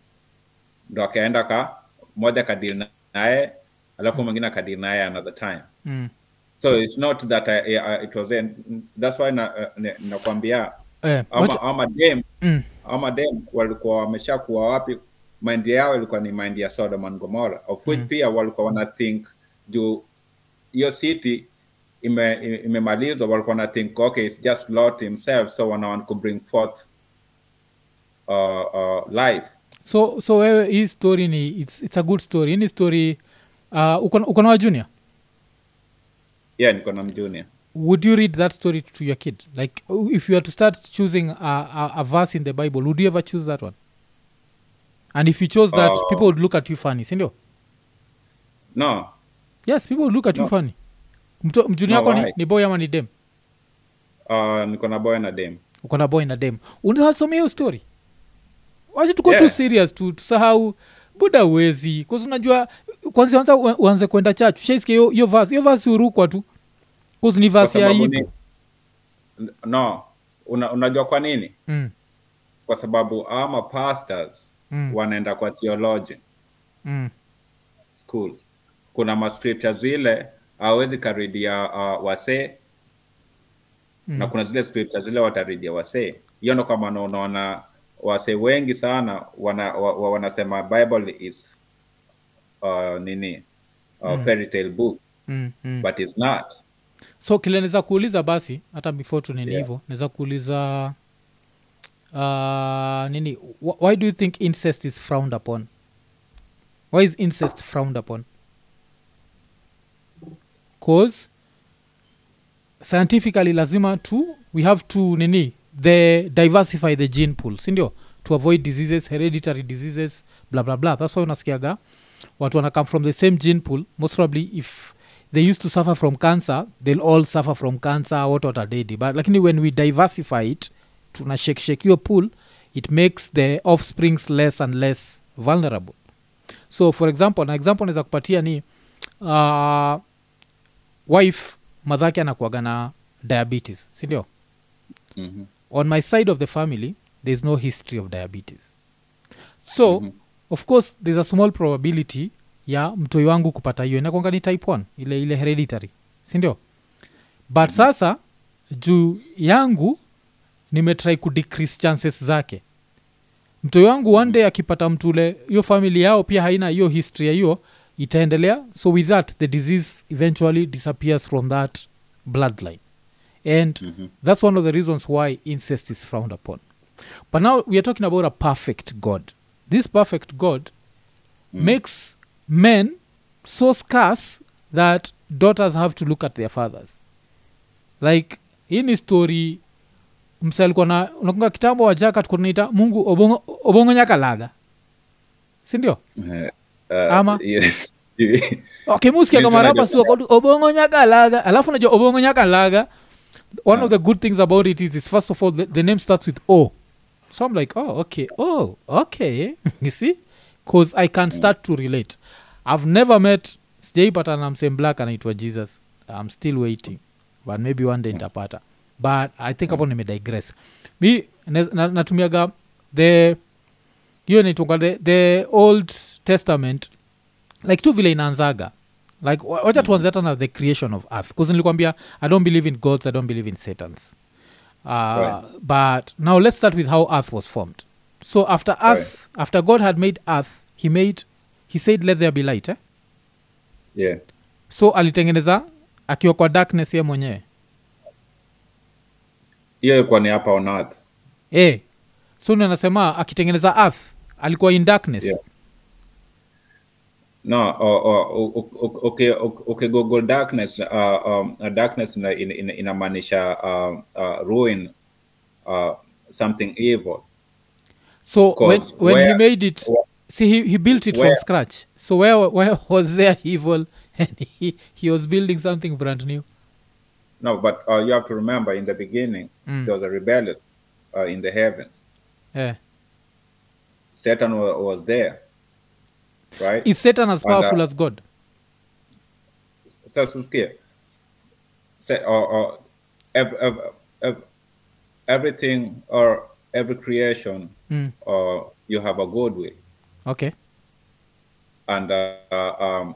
ndo akaenda ka moja kadili naye alafu mwingine akadili naye another time Mm. so it's not that I, I, it was in, that's why na, na, nakwambia Eh, ama, wacha- ama dem mm. ama dem walikuwa wameshakuwa wapi maindi yao ilikuwa ni maindi ya Sodom and Gomorrah of which pia walikuwa wana think juu hiyo city imemalizwa, ime- walikuwa na think okay it's just Lot himself so wanawan want to bring forth uh, uh, life. So so wewe hii story ni it's, it's a good story. Ini ni story uh, uko na wa junior? Yeah niko na would you read that story to your kid? Like if you are to start choosing a, a, a verse in the bible would you ever choose that one? And if you chose that Uh, people would look at you funny sindio no yes people look at you funny. Mjuni No, yako ni, ni boy ama ni dem? Uh, niko na boy na dem. Uko na boy na dem. Unasomea hiyo story? Wacha tuko Yeah. tu serious tu tusahau. Buda uwezi kause unajua kwanza anza uanze kwenda church. Ushaisikia hiyo- vasi hiyo vasi urukwa tu. Kause ni vasi ya sababu no una, unajua kwa nini? Mm, kwa sababu ama pastors Mm. wanaenda kwa theology. Mm, schools kuna mascripture zile hawezi karidia uh, wasee Mm. na kuna zile scripture zile wataridia wasee hiyo ndo kama unaona wasee wengi sana wana, wa, wa, wanasema bible is uh, nini uh, fairy tale book mm, mm. but it's not so kile naweza kuuliza basi hata before tunini Yeah. hivo naweza kuuliza uh, nini why do you think incest is frowned upon why is incest frowned upon cause scientifically lazima tu we have to nini the diversify the gene pool sindio to avoid diseases hereditary diseases bla bla bla. That's why unasikiaga watu wana come from the same gene pool. Most probably if they used to suffer from cancer they'll all suffer from cancer what watadedi but lakini when we diversify it tuna shekshek your pool it makes the offsprings less and less vulnerable. So for example na example naweza kupatia ni uh, wife madhake anakuaga na diabetes sindio mm-hmm. on my side of the family there's no history of diabetes. So Mhm. of course there's a small probability ya mtoi wangu kupata hiyo. Inakwanga ni type 1 ile ile hereditary sindio but sasa juu yangu nimetrai kudecrease chances zake. Mtoi wangu one day akipata mtule hiyo famili yao pia haina hiyo history ya hiyo itaendelea. So with that the disease eventually disappears from that bloodline. And Mhm. that's one of the reasons why incest is frowned upon. But now we are talking about a perfect god. This perfect god makes men so scarce that daughters have to look at their fathers. Like hii ni story alikuwa na unakunga kitambo wajaka tukunaita mungu obongo, obongo nyakalaga sindio uh, Ama- yes. <laughs> Okay musikia Ndio kama tunajua. rapa tu wako tu, obongo nyakalaga alafu najua obongo nyakalaga one of the good things about it is, is first of all the, the name starts with o. So i'm like oh okay oh okay. <laughs> You see? Because i can start to relate. I've never met sijaipatana msem black anaitwa jesus. I'm still waiting. But maybe one day nitapata. But i think hapo nimedigress. Mi na- na- natumiaga the hiyo naitwanga the, the old testament like tu vile inaanzaga. Like wa- wacha tuanze hata na the creation of earth. Bcause nilikwambia i don't believe in gods i don't believe in satans. Uh, Right. but now let's start with how earth was formed. So after earth after god had made earth he made he said let there be light eh? yeah. So alitengeneza akiwa kwa darkness ye mwenyewe. Hiyo ilikuwa ni hapa on earth. Eh. so ni anasema akitengeneza earth alikuwa in darkness. Yeah. No okay okay, okay google darkness uh, um, uh, darkness in, ina- ina- inamaanisha uh, uh, ruin uh, something evil. So when, when he made it where- see he, he built it from scratch. So where, where was there <laughs> evil? And he, he was building something brand new. No but uh, you have to remember in the beginning Mm. there was a rebellious uh, in the heavens. Yeah. satan was, was there right? Is satan as uh, powerful as god? Sasa usikie or, or ev- ev- ev- everything or every creation mm. or you have a good will. Okay. And uh, uh, um,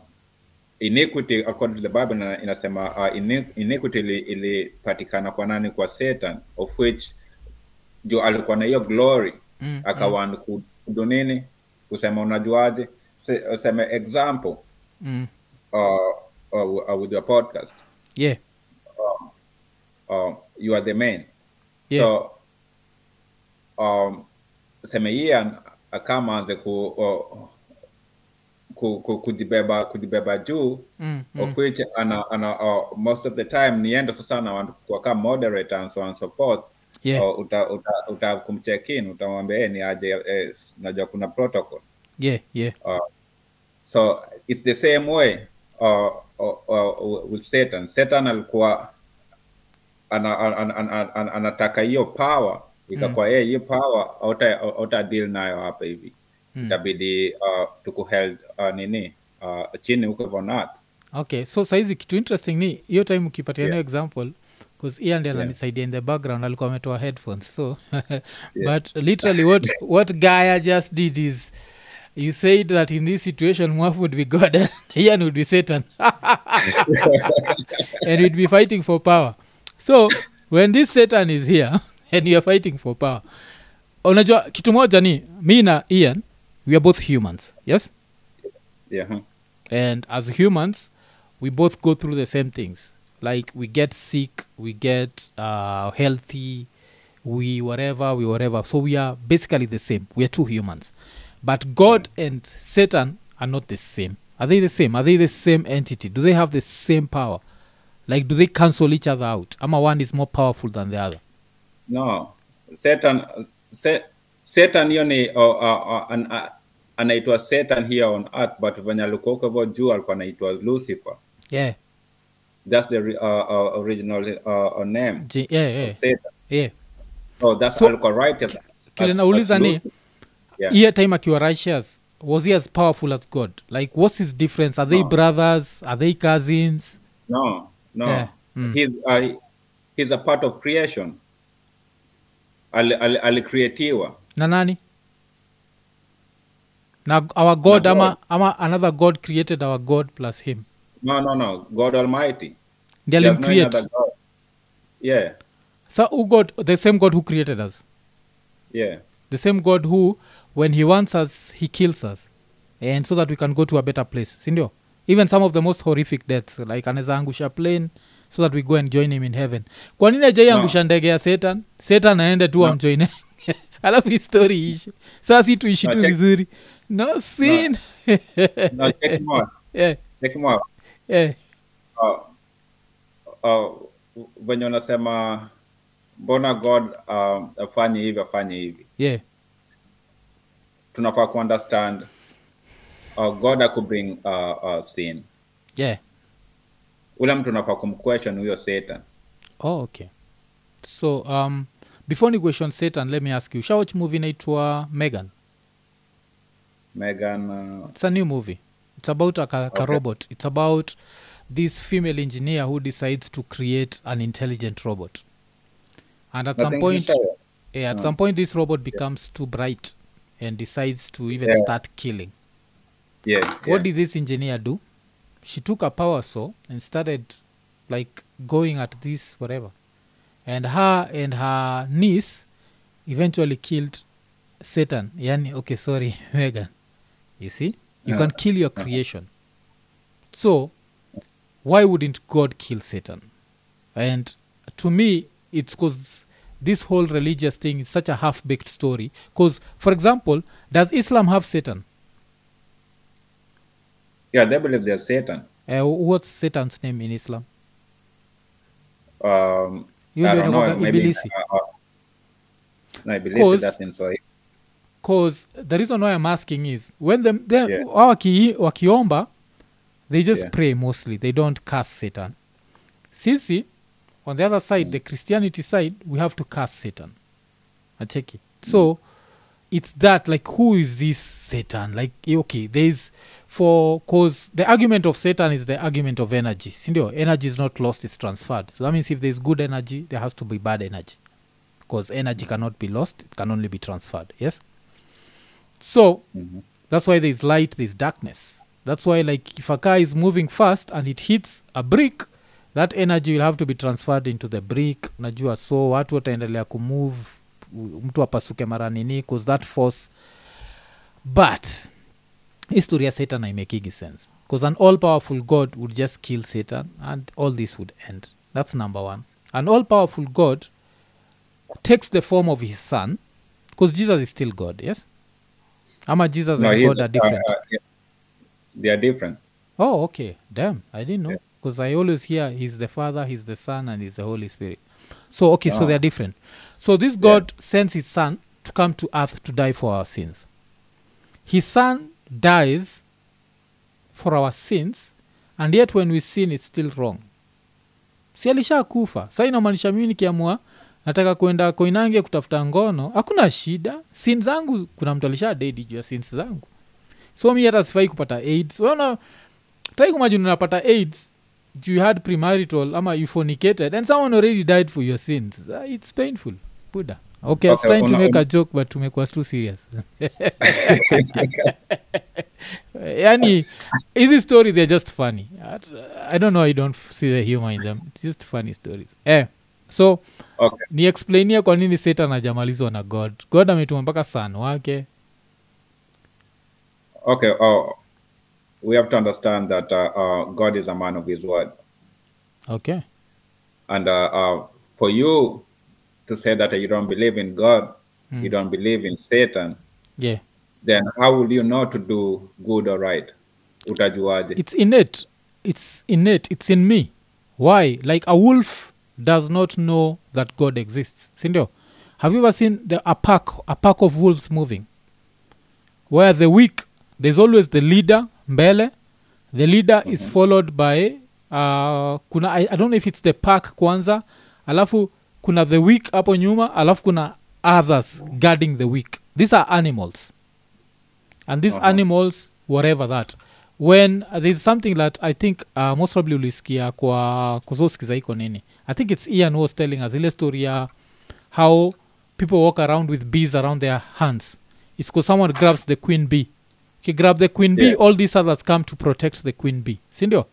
iniquity according to the bible inasema uh, iniquity ilipatikana kwa nani? Kwa satan of which juu alikuwa na hiyo glory. Mm, akawan kudu nini? Kusema unajuaje Se- useme example mm. uh, uh, uh, with your podcast yeah uh, you are the man yeah so um, seme Ian akama anze ku, uh, ku, ku, kujibeba kujibeba juu mm. Mm. of which ana, ana, uh, most of the time niendo sasa na want kuwa kama moderator and so on so forth yeah uh, uta, uta, uta kumcheck in utamwambia ni aje eh, najua kuna protocol yeah yeah so it's the same way uh, uh, uh, with satan satan alikuwa ana, ana, ana, ana, ana, anataka hiyo power ikakuwa mm. hiyo power auta, deal nayo hapa hivi Mm. itabidi uh, tukuheld uh, nini uh, chini huko vonat okay so saizi kitu interesting ni hiyo time ukipatia Yeah. example ian ndi Yeah. in the background alikuwa ametoa headphones so <laughs> but literally what, what gaya just did is you said that in this situation mwaf would be god <laughs> and ian would be satan. <laughs> And we'd be fighting for power. So when this satan is here <laughs> and you're fighting for power unajua kitu moja ni mi na ian we are both humans yes? Yeah, huh. and as humans we both go through the same things. Like we get sick we get uh, healthy we whatever we whatever. So we are basically the same. We are two humans but god and satan are not the same. Are they the same? Are they the same entity? Do they have the same power? Like do they cancel each other out? Ama one is more powerful than the other? No. Satan se, satan hiyo ni uh, uh, an, uh, anaitwa satan here on earth but venye alikuwa huko juu alikuwa anaitwa lucifer. Yeah. That's the uh, uh, original uh, name J- yeah yeah. of satan. Yeah. Oh, that's So, alikuwa right. as- as- as ni- Lucifer. Yeah. hiyo time akiwa righteous was he as powerful as god? Like what's his difference? Are they No. brothers? Are they cousins? No no. Yeah. Mm. he's uh, he's a part of creation. Ali- ali- alicreatiwa. Na nani? Na our god Na ama, God. ama another god created our god plus him? No no no. God almighty. Ndi alimcreate. no yeah. So who god the same god who created us? Yeah. The same god who when he wants us he kills us. And so that we can go to a better place sindio even some of the most horrific deaths like anaweza angusha plane so that we go and join him in heaven. Kwa nini ajai No. angusha ndege ya satan? Satan aende tu No. amjoine <laughs> alafu histori story saa si tuishi tu vizuri. No sin no. <laughs> Yeah, yeah. uh, uh, venye unasema mbona god um, afanye hivi afanye hivi? Yeah. Tunafaa kuunderstand uh, god akubring uh, uh, sin. Yeah. ule mtu unafaa kumquestion huyo satan. Oh, okay. So um, before ni question satan let me ask you shawach movie naitwa megan? Megan uh, it's a new movie. It's about a ka Okay. robot. It's about this female engineer who decides to create an intelligent robot. And at some nothing point yeah, at No. some point this robot becomes too bright and decides to even Yeah. start killing. Yeah, yeah. what did this engineer do? She took a power saw and started like going at this whatever. And her and her niece eventually killed satan. Yani okay sorry <laughs> megan. You see? You can kill your creation. So why wouldn't god kill satan? And to me it's because this whole religious thing is such a half-baked story because for example does islam have satan Yeah, they believe there's Satan. uh, what's satan's name in islam Um, you I don't know. Maybe. Uh, uh, no, Ibilisi, Cause- that's in Swahili. cause the reason why i'm asking is when them they Yeah. waki, wakiomba they just Yeah. pray mostly they don't curse satan sisi on the other side the christianity side we have to curse satan. Acheki so it's that like who is this satan? Like eh, okay there's for cause the argument of satan is the argument of energy. Sindio energy is not lost it's transferred. So that means if there's good energy there has to be bad energy. Because energy cannot be lost it can only be transferred. Yes? So Mhm. that's why there's light there's darkness. That's why like if a car is moving fast and it hits a brick that energy will have to be transferred into the brick. Najua so watu wataendelea kumove mtu apasuke mara nini cause that force. But history ya satan aimekigi sense. Because an all powerful god would just kill satan and all this would end. That's number one. An all powerful god takes the form of his son because jesus is still god yes? Ama jesus No, and god are different uh, uh, yeah. They are different. oh okay. Damn i didn't know. Yes. Because i always hear he's the father he's the son and he's the holy spirit. So okay so Ah. they're different. So this god sends his son to come to earth to die for our sins. His son dies for our sins and yet when we sin it's still wrong. Si alisha kufa sa inamaanisha mimi nikiamua nataka kwenda koinange kutafuta ngono hakuna shida. Sin zangu kuna mtu alisha dedi juu ya sins zangu. So mi hata sifai kupata aids. Weona tai kumajini unapata aids you had premarital ama you fornicated and someone already died for your sins. Uh, it's painful. Buda okay, I was Okay, trying to una- make a joke but tumekuwa too serious. <laughs> Yani hizi story they're just funny. I don't know i don't see the humor in them. It's just funny stories. Eh so Okay. ni explainia kwa nini satan ajamalizwa na god. God ametuma mpaka san wake. Okay. Uh, we have to understand that uh, uh, God is a man of his word. okay. And uh, uh, for you to say that you don't believe in God, you don't believe in Satan, yeah. then how will you know to do good or right? Utajuaje? it's innate. It's innate. It's in me. Why? Like a wolf does not know that god exists. Sindio? Have you ever seen the, a pack a pack of wolves moving? Where the weak there's always the leader mbele. The leader is followed by uh, kuna I, i don't know if it's the park kwanza alafu kuna the weak hapo nyuma alafu kuna others guarding the weak. These are animals. And these Uh-huh. animals whatever that. When uh, there's something that i think uh, most probably ulisikia kwa kuzosikiza iko nini? I think it's ian was telling us ile story ya how people walk around with bees around their hands. It's because someone grabs the queen bee he grab the queen bee. Yeah. all these others come to protect the queen bee. Sindio?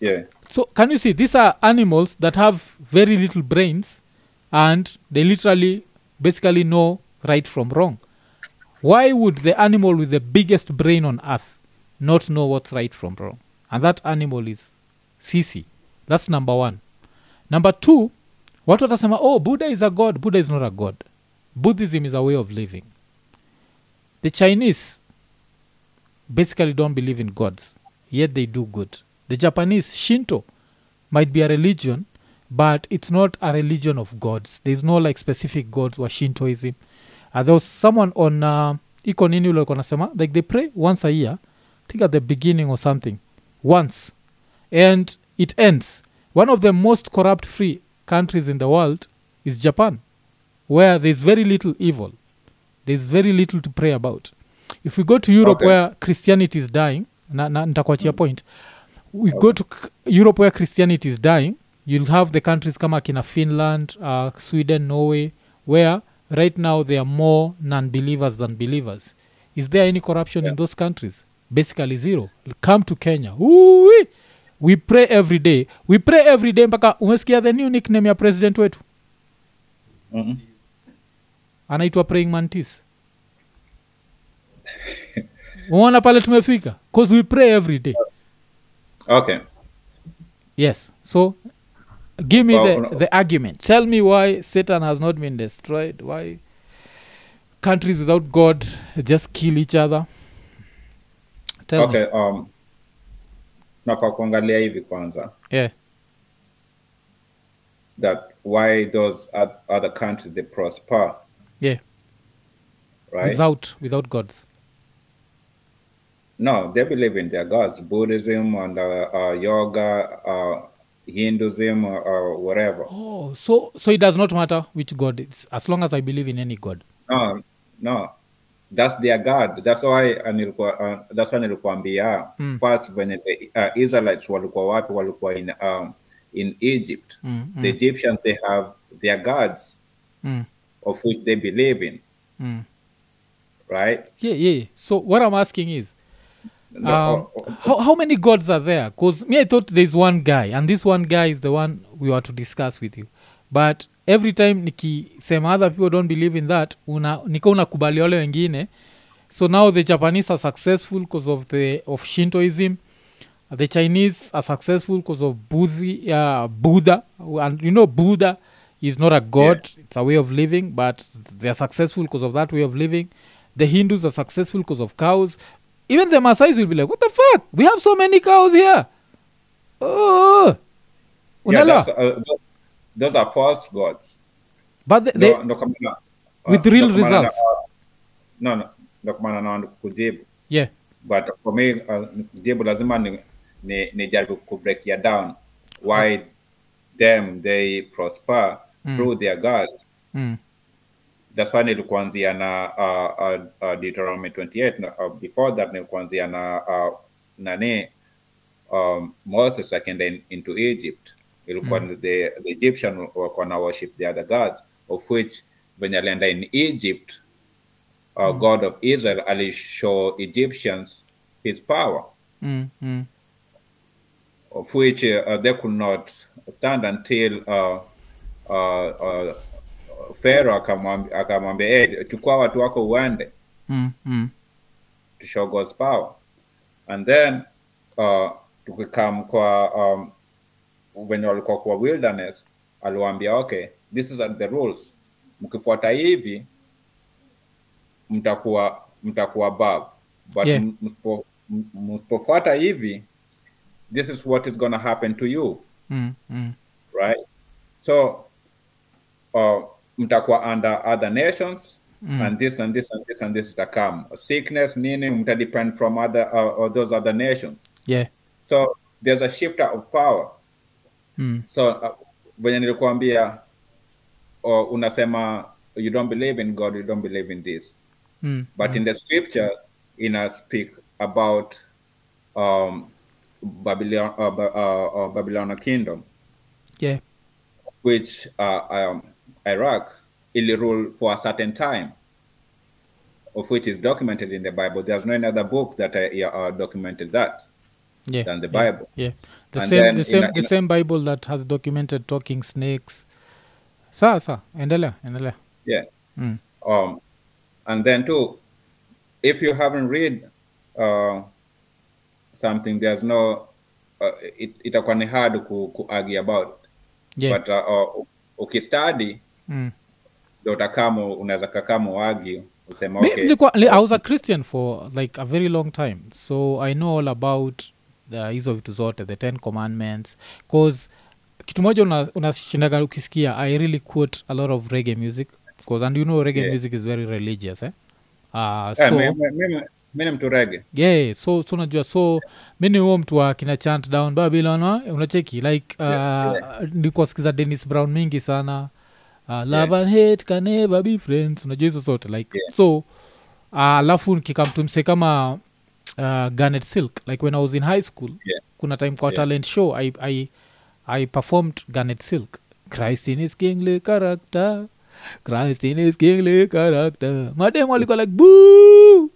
Yeah. so can you see these are animals that have very little brains and they literally basically know right from wrong. Why would the animal with the biggest brain on earth not know what's right from wrong? And that animal is sisi. That's number one. Number two watu watasema oh buddha is a god. Buddha is not a god. Buddhism is a way of living. The chinese basically don't believe in gods yet they do good. The japanese shinto might be a religion but it's not a religion of gods. There's no like specific gods or shintoism. Uh, there was someone on uh, iko like they pray once a year I think at the beginning or something once. And it ends. One of the most corrupt free countries in the world is japan where there's very little evil. There's very little to pray about if we go to europe Okay. where christianity is dying na, na nitakuachia point. We go to europe where christianity is dying you'll have the countries kama akina finland uh, sweden norway where right now there are more non-believers than believers. Is there any corruption in those countries? Basically zero. Come to kenya. Ooh-wee. we pray every day. We pray every day mpaka umesikia the new nickname ya president wetu? Mhm. anaitwa praying mantis <laughs> umeona pale tumefika? Bcause we pray every day. Okay. Yes. So give me Well, the, the argument. Tell me why satan has not been destroyed. Why countries without god just kill each other? Tell me. Um, na kwa kuangalia hivi kwanza. Yeah. That why those other countries they prosper? Yeah. Right? Without without gods no they believe in their gods buddhism and uh, uh, yoga uh, hinduism or, or whatever. Oh so so it does not matter which god it's as long as i believe in any god. No no. That's their god. That's why uh, nilikuwa uh, that's why nilikuambia Mm. first when the uh, israelites walikuwa wapi? Walikuwa in um, in egypt. Mm, the mm, egyptians they have their gods mm, of which they believe in. Mm. right? Yeah yeah. So what i'm asking is um, how, how many gods are there? Because me i thought there's one guy and this one guy is the one we were to discuss with you. But every time nikisema other people don't believe in that una, nika unakubali wale wengine. So now the japanese are successful because of the of shintoism. The chinese are successful because of Buddhi, uh, buddha. And you know buddha is not a god it's a way of living but they are successful because of that way of living. The hindus are successful because of cows even the Masais will be like, what the fuck? We have so many cows here. Oh, yeah, uh, those are false gods but they, they, no, kama na- With uh, real no, results. no no ndo na- na kujibu yeah, but for me uh, kujibu lazima ni, ni, ni jaribu kubreak ya down why them they prosper Mm. through their gods mm, that's why nilikuanzia na uh, uh, uh, Deuteronomy 28 na, uh, before that nilikuanzia na uh, nani um, Moses akaenda in, into Egypt. Ilikuwa Mm. the, the Egyptian walikuwa na worship the other gods of which venye alienda in Egypt uh, God of Israel alishow Egyptians his power. Mm, mm, of which uh, they could not stand until uh, uh, uh, Pharaoh akamwambia hey, chukua watu wako uende. Mm, mm, to show God's power. And then uh, tukikam kwa um, wenye walikuwa kwa wilderness aliwaambia okay, this is the rules, mkifuata hivi mtakuwa mtakuwa bab but Yeah. msipofuata hivi this is what is going to happen to you. Mm, mm, right? So uh, mtakuwa under other nations Mm. and this and this and this and this itakam sickness nini mtadepend from other uh, or those other nations. Yeah, so there's a shifter of power. Mm, so uh, venye nilikuambia uh, unasema you don't believe in god you don't believe in this. Mm, but in the scripture ina speak about um babylon uh, uh, uh, babylon kingdom. Yeah, which uh, um, Iraq ili rule for a certain time, of which is documented in the Bible. There's no another book that I, uh, documented that yeah. than the yeah, Bible. Yeah, the And same, the same, a- the same Bible that has documented talking snakes. Sawa sawa, endelea, endelea. Yeah. Mm. Um, and then too, if you haven't read uh, something, there's no uh, it itakuwa ni hard ku, ku argue about. Yeah. But uh, uh, ukistudy mm. ndo utakama unaweza kakama wagi usema okay, li- i was a christian for like a very long time. So i know all about the hizo vitu zote the ten commandments. Cause kitu moja una- unashindaga ukisikia i really quote a lot of reggae music. Cause and you know reggae Yeah. music is very religious eh? uh, yeah, so mi- me, me, mi ni mtu rege yeah so so unajua so mi ni huo mtu wa kina chant down babylon unacheki? Like uh, Yeah, nilikuwa sikiza dennis brown mingi sana uh, love and hate can never be friends. Unajua hizo zote like Yeah. so uh, kikamtumse kama uh, garnet silk like when i was in high school Yeah. kuna time kwa Yeah. talent show I, I, i performed garnet silk. Christ in his kingly character. Christ in his kingly character. Madem alikuwa like boo!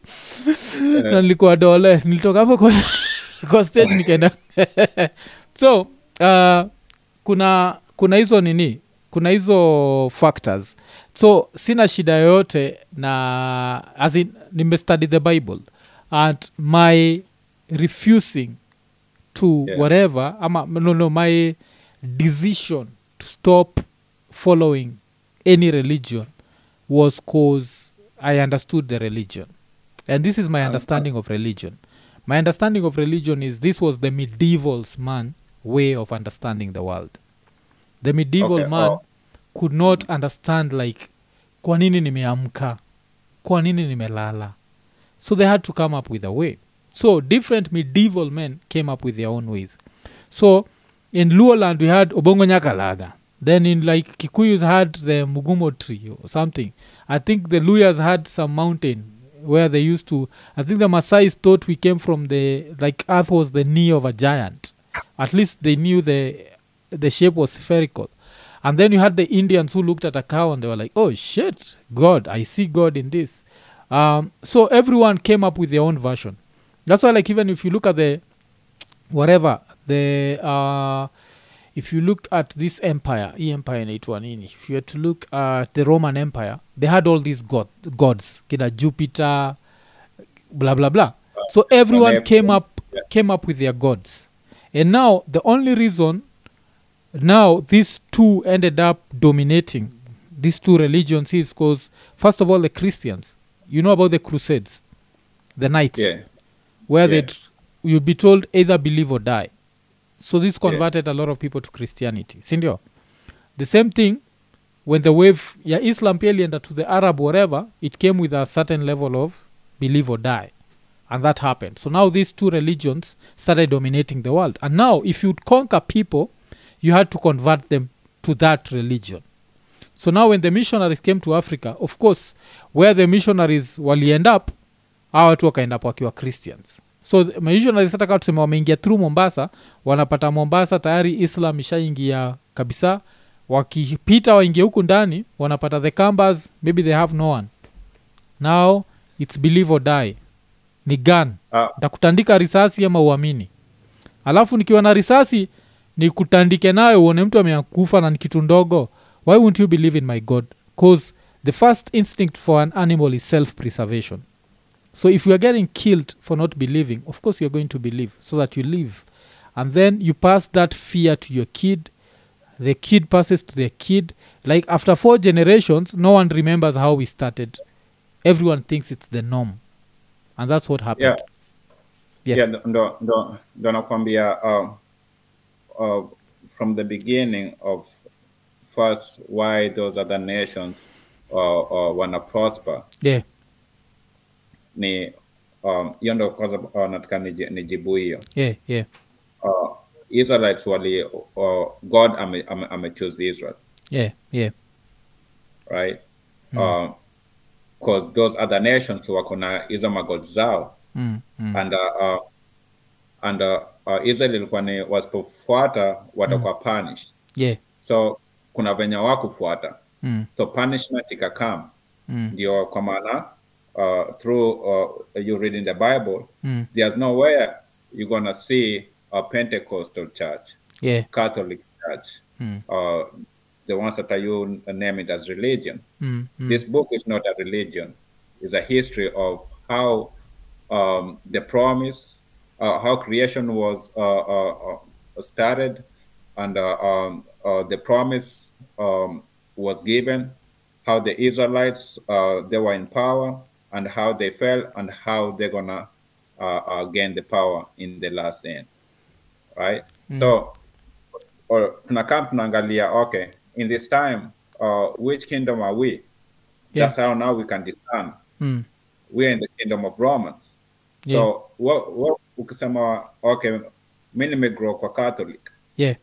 Na nilikuwa dole nilitoka hapo kwa, <laughs> kwa stage nikaenda. <laughs> So uh, kuna kuna hizo nini kuna hizo factors so sina shida yoyote na as in, nimestudy the bible and my refusing to Yeah. whatever ama no, no my decision to stop following any religion was cause i understood the religion and this is my understanding of religion my understanding of religion is this was the medievals man way of understanding the world the medieval Okay, man oh. Could not understand like kwa nini nimeamka? Kwa nini nimelala? So they had to come up with a way. So different medieval men came up with their own ways. So in luoland we had obongo nyakalaga. Then in like kikuyus had the mugumo tree or something. I think the luyas had some mountain where they used to i think the masais thought we came from the like earth was the knee of a giant. At least they knew the the shape was spherical and then you had the indians who looked at a cow and they were like oh shit god i see god in this. Um, so everyone came up with their own version. That's why like even if you look at the whatever the uh, if you look at this empire hii empire inaitwa nini if you had to look at the roman empire they had all these god, gods kina jupiter blah blah blah. So everyone came up came up with their gods. And now the only reason now these two ended up dominating these two religions is because first of all the christians. You know about the crusades? The knights. Yeah. where Yeah. they'd you'd be told either believe or die. So this converted a lot of people to christianity. Sindio? The same thing when the wave yeah, islam ilienda to the arab whatever it came with a certain level of believe or die. And that happened. So now these two religions started dominating the world. And now if you'd conquer people you had to convert them to that religion. So now when the missionaries came to africa of course where the missionaries waliend up hawa watu wakaend up wakiwa christians. So missionaries hata kaa tuseme wameingia through mombasa wanapata mombasa tayari islam ishaingia kabisa. Wakipita waingie huku ndani wanapata the cambers maybe they have no one. Now its believe or die. Ni Ah, ntakutandika risasi ama uamini. Alafu nikiwa na risasi nikutandike nayo uone mtu ameakufa na ni kitu ndogo. Why won't you believe in my god? Cause the first instinct for an animal is self preservation so if you are getting killed for not believing of course you're going to believe so that you live. And then you pass that fear to your kid. The kid passes to their kid. Like after four generations no one remembers how we started. Everyone thinks it's the norm. And that's what happened. Yeah. yes. Yeah, ndo, ndo, ndo nakwambia uh, uh, from the beginning of first why those other nations uh, uh, wanna prosper. Yeah. Ni um, hiyo ndo kwanza uh, nataka niji- nijibu hiyo yeah yeah. Uh, israelites wali uh, god ame, ame, ame choose israel. Yeah yeah. Right? Um, because those other nations wako na hizo magod zao. Mm, mm. and uh, uh, and uh, uh, israel ilikuwa ni wasipofuata watakuwa punished. Yeah. So kuna venye wakufuata mm, so punishment ikakam. Mm, ndio kwa maana uh, through uh, you reading the bible mm. there's nowhere you're gonna see a pentecostal church yeah. Catholic church mm, uh, the ones that you name it as religion. Mm, mm. this book is not a religion. It's a history of how um, the promise how creation was uh, uh, uh, started and uh, um, uh, the promise um, was given how the israelites uh, they were in power and how they fell and how they're gonna uh, uh, gain the power in the last end right so or tunakaa tunaangalia okay in this time uh, which kingdom are we Yeah. that's how now we can discern mm. we're in the kingdom of romans so Yeah. what, what ukisema okay mi nimegrow kwa catholic. Yeah.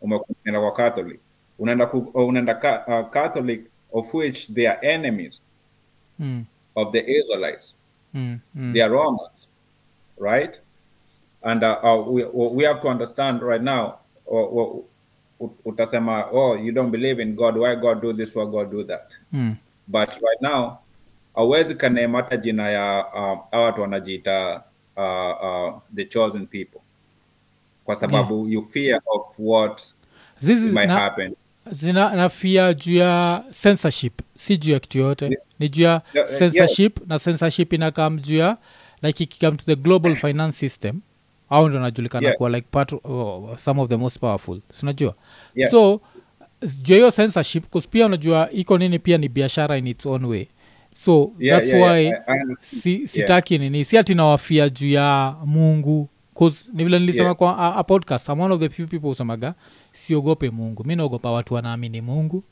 Umekuenda kwa catholic. Unaenda ku, unaenda ka, uh, catholic of which they are enemies mm, of the israelites. Mm, mm. they are romans right? And uh, uh, we, we have to understand right now uh, uh, utasema oh you don't believe in god why god do this why god do that? Mm. but right now awezi kanema hata jina ya uh, watu wanajiita uh, uh, the chosen people. Kwa sababu you fear of what is might na, happen. zina nafia juu ya censorship. Si juu ya kitu yote. Yeah. ni juu ya Yeah, censorship na censorship inakam juu ya like ikikam to the global <coughs> finance system. Au ndo najulikana Yeah. kuwa like part oh, some of the most powerful. Sinajua Yeah. so juu hiyo censorship bcause pia unajua iko nini pia ni biashara in its own way so Yeah, that's yeah, why yeah, I si, sitaki nini. Si ati nawafia juu ya mungu. 'Cause ni vile nilisema Yeah. kwa a, a podcast I'm one of the few people usemaga siogope mungu. Mi naogopa watu wanaamini mungu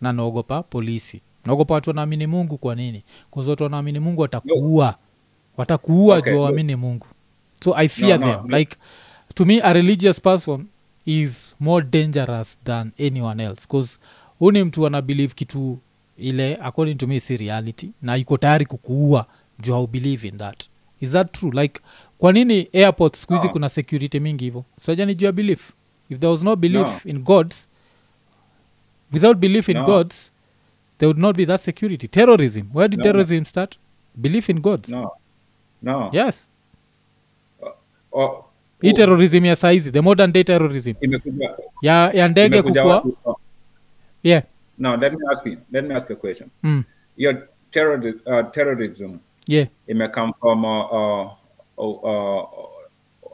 na naogopa polisi. Naogopa watu wanaamini mungu kwa nini? Bcause watu wanaamini mungu watakuua. Watakuua Okay, juu waamini mungu. So i fear No, no, them. no. like to me a religious person is more dangerous than anyone else. Bcause huu ni mtu anabelieve kitu ile according to me si reality na iko tayari kukuua juu hau believe in that is that true like kwa nini airport siku hizi No. kuna security mingi hivo sajani juu ya belief if there was no belief No. in gods without belief in No. gods there would not be that security terrorism where did No. terrorism start belief in gods No. No. yes Oh, hii oh, terrorism ya saizi the modern day terrorism imekuja- ya, ya ndege kukua? Yeah No, let me ask you. Let me ask a question. mm. Your terror, uh, terrorism yeah it may come from uh, uh, uh, uh,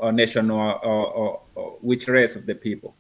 a nation or uh, uh, uh, which race of the people?